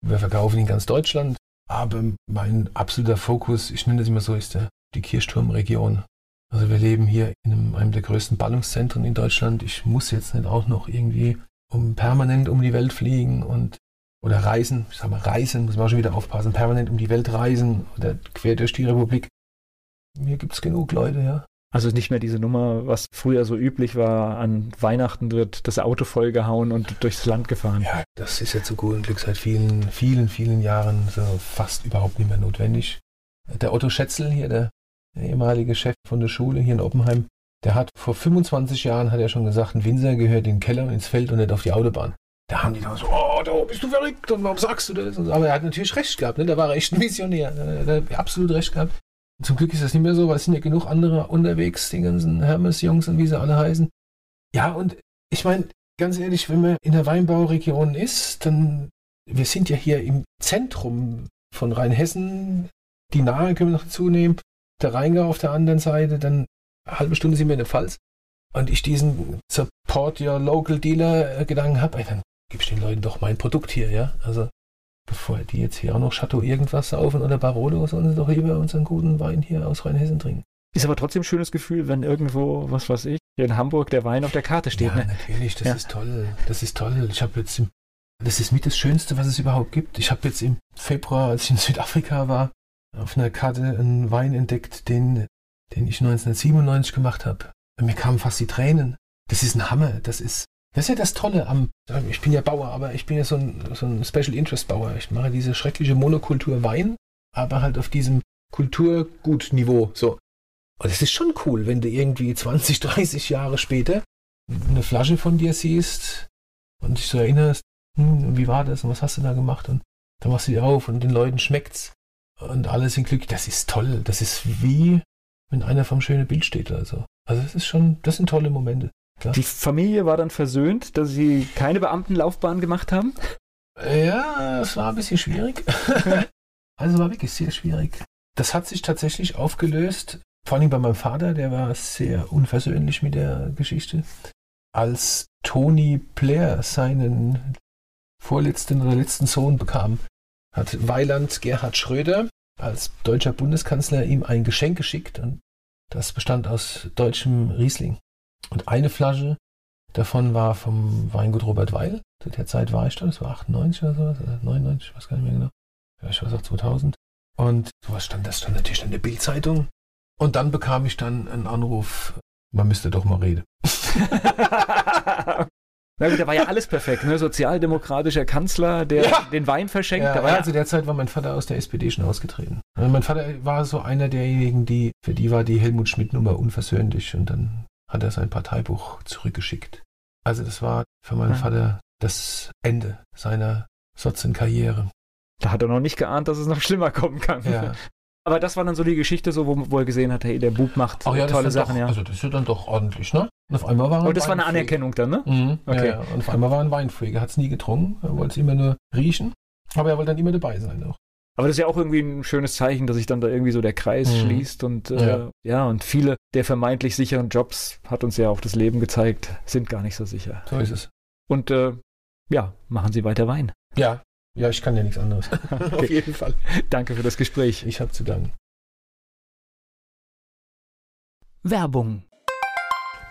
Wir verkaufen in ganz Deutschland. Aber mein absoluter Fokus, ich nenne das immer so, ist der, die Kirchturmregion. Also wir leben hier in einem, einem der größten Ballungszentren in Deutschland. Ich muss jetzt nicht auch noch irgendwie um permanent um die Welt fliegen und oder reisen, ich sag mal reisen, muss man auch schon wieder aufpassen, permanent um die Welt reisen oder quer durch die Republik. Mir gibt es genug Leute, ja. Also nicht mehr diese Nummer, was früher so üblich war, an Weihnachten wird das Auto vollgehauen und durchs Land gefahren. Ja, das ist ja zu guten Glück seit vielen, vielen, vielen Jahren so fast überhaupt nicht mehr notwendig. Der Otto Schätzel hier, der, der ehemalige Chef von der Schule hier in Oppenheim, der hat vor 25 Jahren, hat er schon gesagt, ein Winzer gehört in den Keller und ins Feld und nicht auf die Autobahn. Da haben die dann so, oh, da bist du verrückt und warum sagst du das? Aber er hat natürlich recht gehabt, ne? da war er echt ein Missionär. Er hat absolut recht gehabt. Zum Glück ist das nicht mehr so, weil es sind ja genug andere unterwegs, die ganzen Hermes-Jungs und wie sie alle heißen. Ja, und ich meine, ganz ehrlich, wenn man in der Weinbauregion ist, dann, wir sind ja hier im Zentrum von Rheinhessen, die Nahe können wir noch dazu nehmen, der Rheingau auf der anderen Seite, dann eine halbe Stunde sind wir in der Pfalz. Und ich diesen Support Your Local Dealer äh, Gedanken habe, dann gibst den Leuten doch mein Produkt hier, ja. Also bevor die jetzt hier auch noch Chateau irgendwas saufen oder Barolo, sollen sie doch lieber unseren guten Wein hier aus Rheinhessen trinken. Ist aber trotzdem ein schönes Gefühl, wenn irgendwo, was weiß ich, hier in Hamburg der Wein auf der Karte steht. Ja, ne? natürlich, das ja. ist toll. Das ist toll. Ich habe jetzt, im, das ist mit das Schönste, was es überhaupt gibt. Ich habe jetzt im Februar, als ich in Südafrika war, auf einer Karte einen Wein entdeckt, den, den ich 1997 gemacht habe. Mir kamen fast die Tränen. Das ist ein Hammer. Das ist, das ist ja das Tolle am, ich bin ja Bauer, aber ich bin ja so ein, so ein Special Interest Bauer. Ich mache diese schreckliche Monokultur Wein, aber halt auf diesem Kulturgutniveau. So. Und es ist schon cool, wenn du irgendwie 20, 30 Jahre später eine Flasche von dir siehst und dich so erinnerst, hm, wie war das und was hast du da gemacht und dann machst du die auf und den Leuten schmeckt's und alle sind glücklich. Das ist toll. Das ist wie, wenn einer vom schönen Bild steht oder so. Also das ist schon, das sind tolle Momente. Klar. Die Familie war dann versöhnt, dass sie keine Beamtenlaufbahn gemacht haben? Ja, es war ein bisschen schwierig. [laughs] also war wirklich sehr schwierig. Das hat sich tatsächlich aufgelöst, vor allem bei meinem Vater, der war sehr unversöhnlich mit der Geschichte. Als Tony Blair seinen vorletzten oder letzten Sohn bekam, hat Weiland Gerhard Schröder als deutscher Bundeskanzler ihm ein Geschenk geschickt und das bestand aus deutschem Riesling. Und eine Flasche davon war vom Weingut Robert Weil. Zu der Zeit war ich da, das war 98 oder sowas, oder 99, ich weiß gar nicht mehr genau. Ja, ich weiß auch 2000. Und sowas stand, das stand natürlich in der Bildzeitung. Und dann bekam ich dann einen Anruf, man müsste doch mal reden. [laughs] [laughs] Na gut, da war ja alles perfekt, ne? Sozialdemokratischer Kanzler, der ja. den Wein verschenkt. Ja, ja, also derzeit war mein Vater aus der SPD schon ausgetreten. Also mein Vater war so einer derjenigen, die, für die war die Helmut Schmidt-Nummer unversöhnlich und dann hat er sein Parteibuch zurückgeschickt. Also das war für meinen ja. Vater das Ende seiner Sozienkarriere. Da hat er noch nicht geahnt, dass es noch schlimmer kommen kann. Ja. Aber das war dann so die Geschichte, so, wo, wo er gesehen hat, hey, der Bub macht ja, tolle Sachen, doch, ja. Also das ist ja dann doch ordentlich, ne? Und auf einmal war Und das war eine Anerkennung dann, ne? Mhm, okay. Ja, Und auf einmal war er ein Weinfreak. Er hat es nie getrunken, er wollte es immer nur riechen, aber er wollte dann immer dabei sein auch. Aber das ist ja auch irgendwie ein schönes Zeichen, dass sich dann da irgendwie so der Kreis mhm. schließt und äh, ja. ja. und viele der vermeintlich sicheren Jobs, hat uns ja auch das Leben gezeigt, sind gar nicht so sicher. So ist es. Und äh, ja, machen Sie weiter Wein. Ja, ja, ich kann ja nichts anderes. [laughs] okay. Auf jeden Fall. Danke für das Gespräch. Ich habe zu danken. Werbung.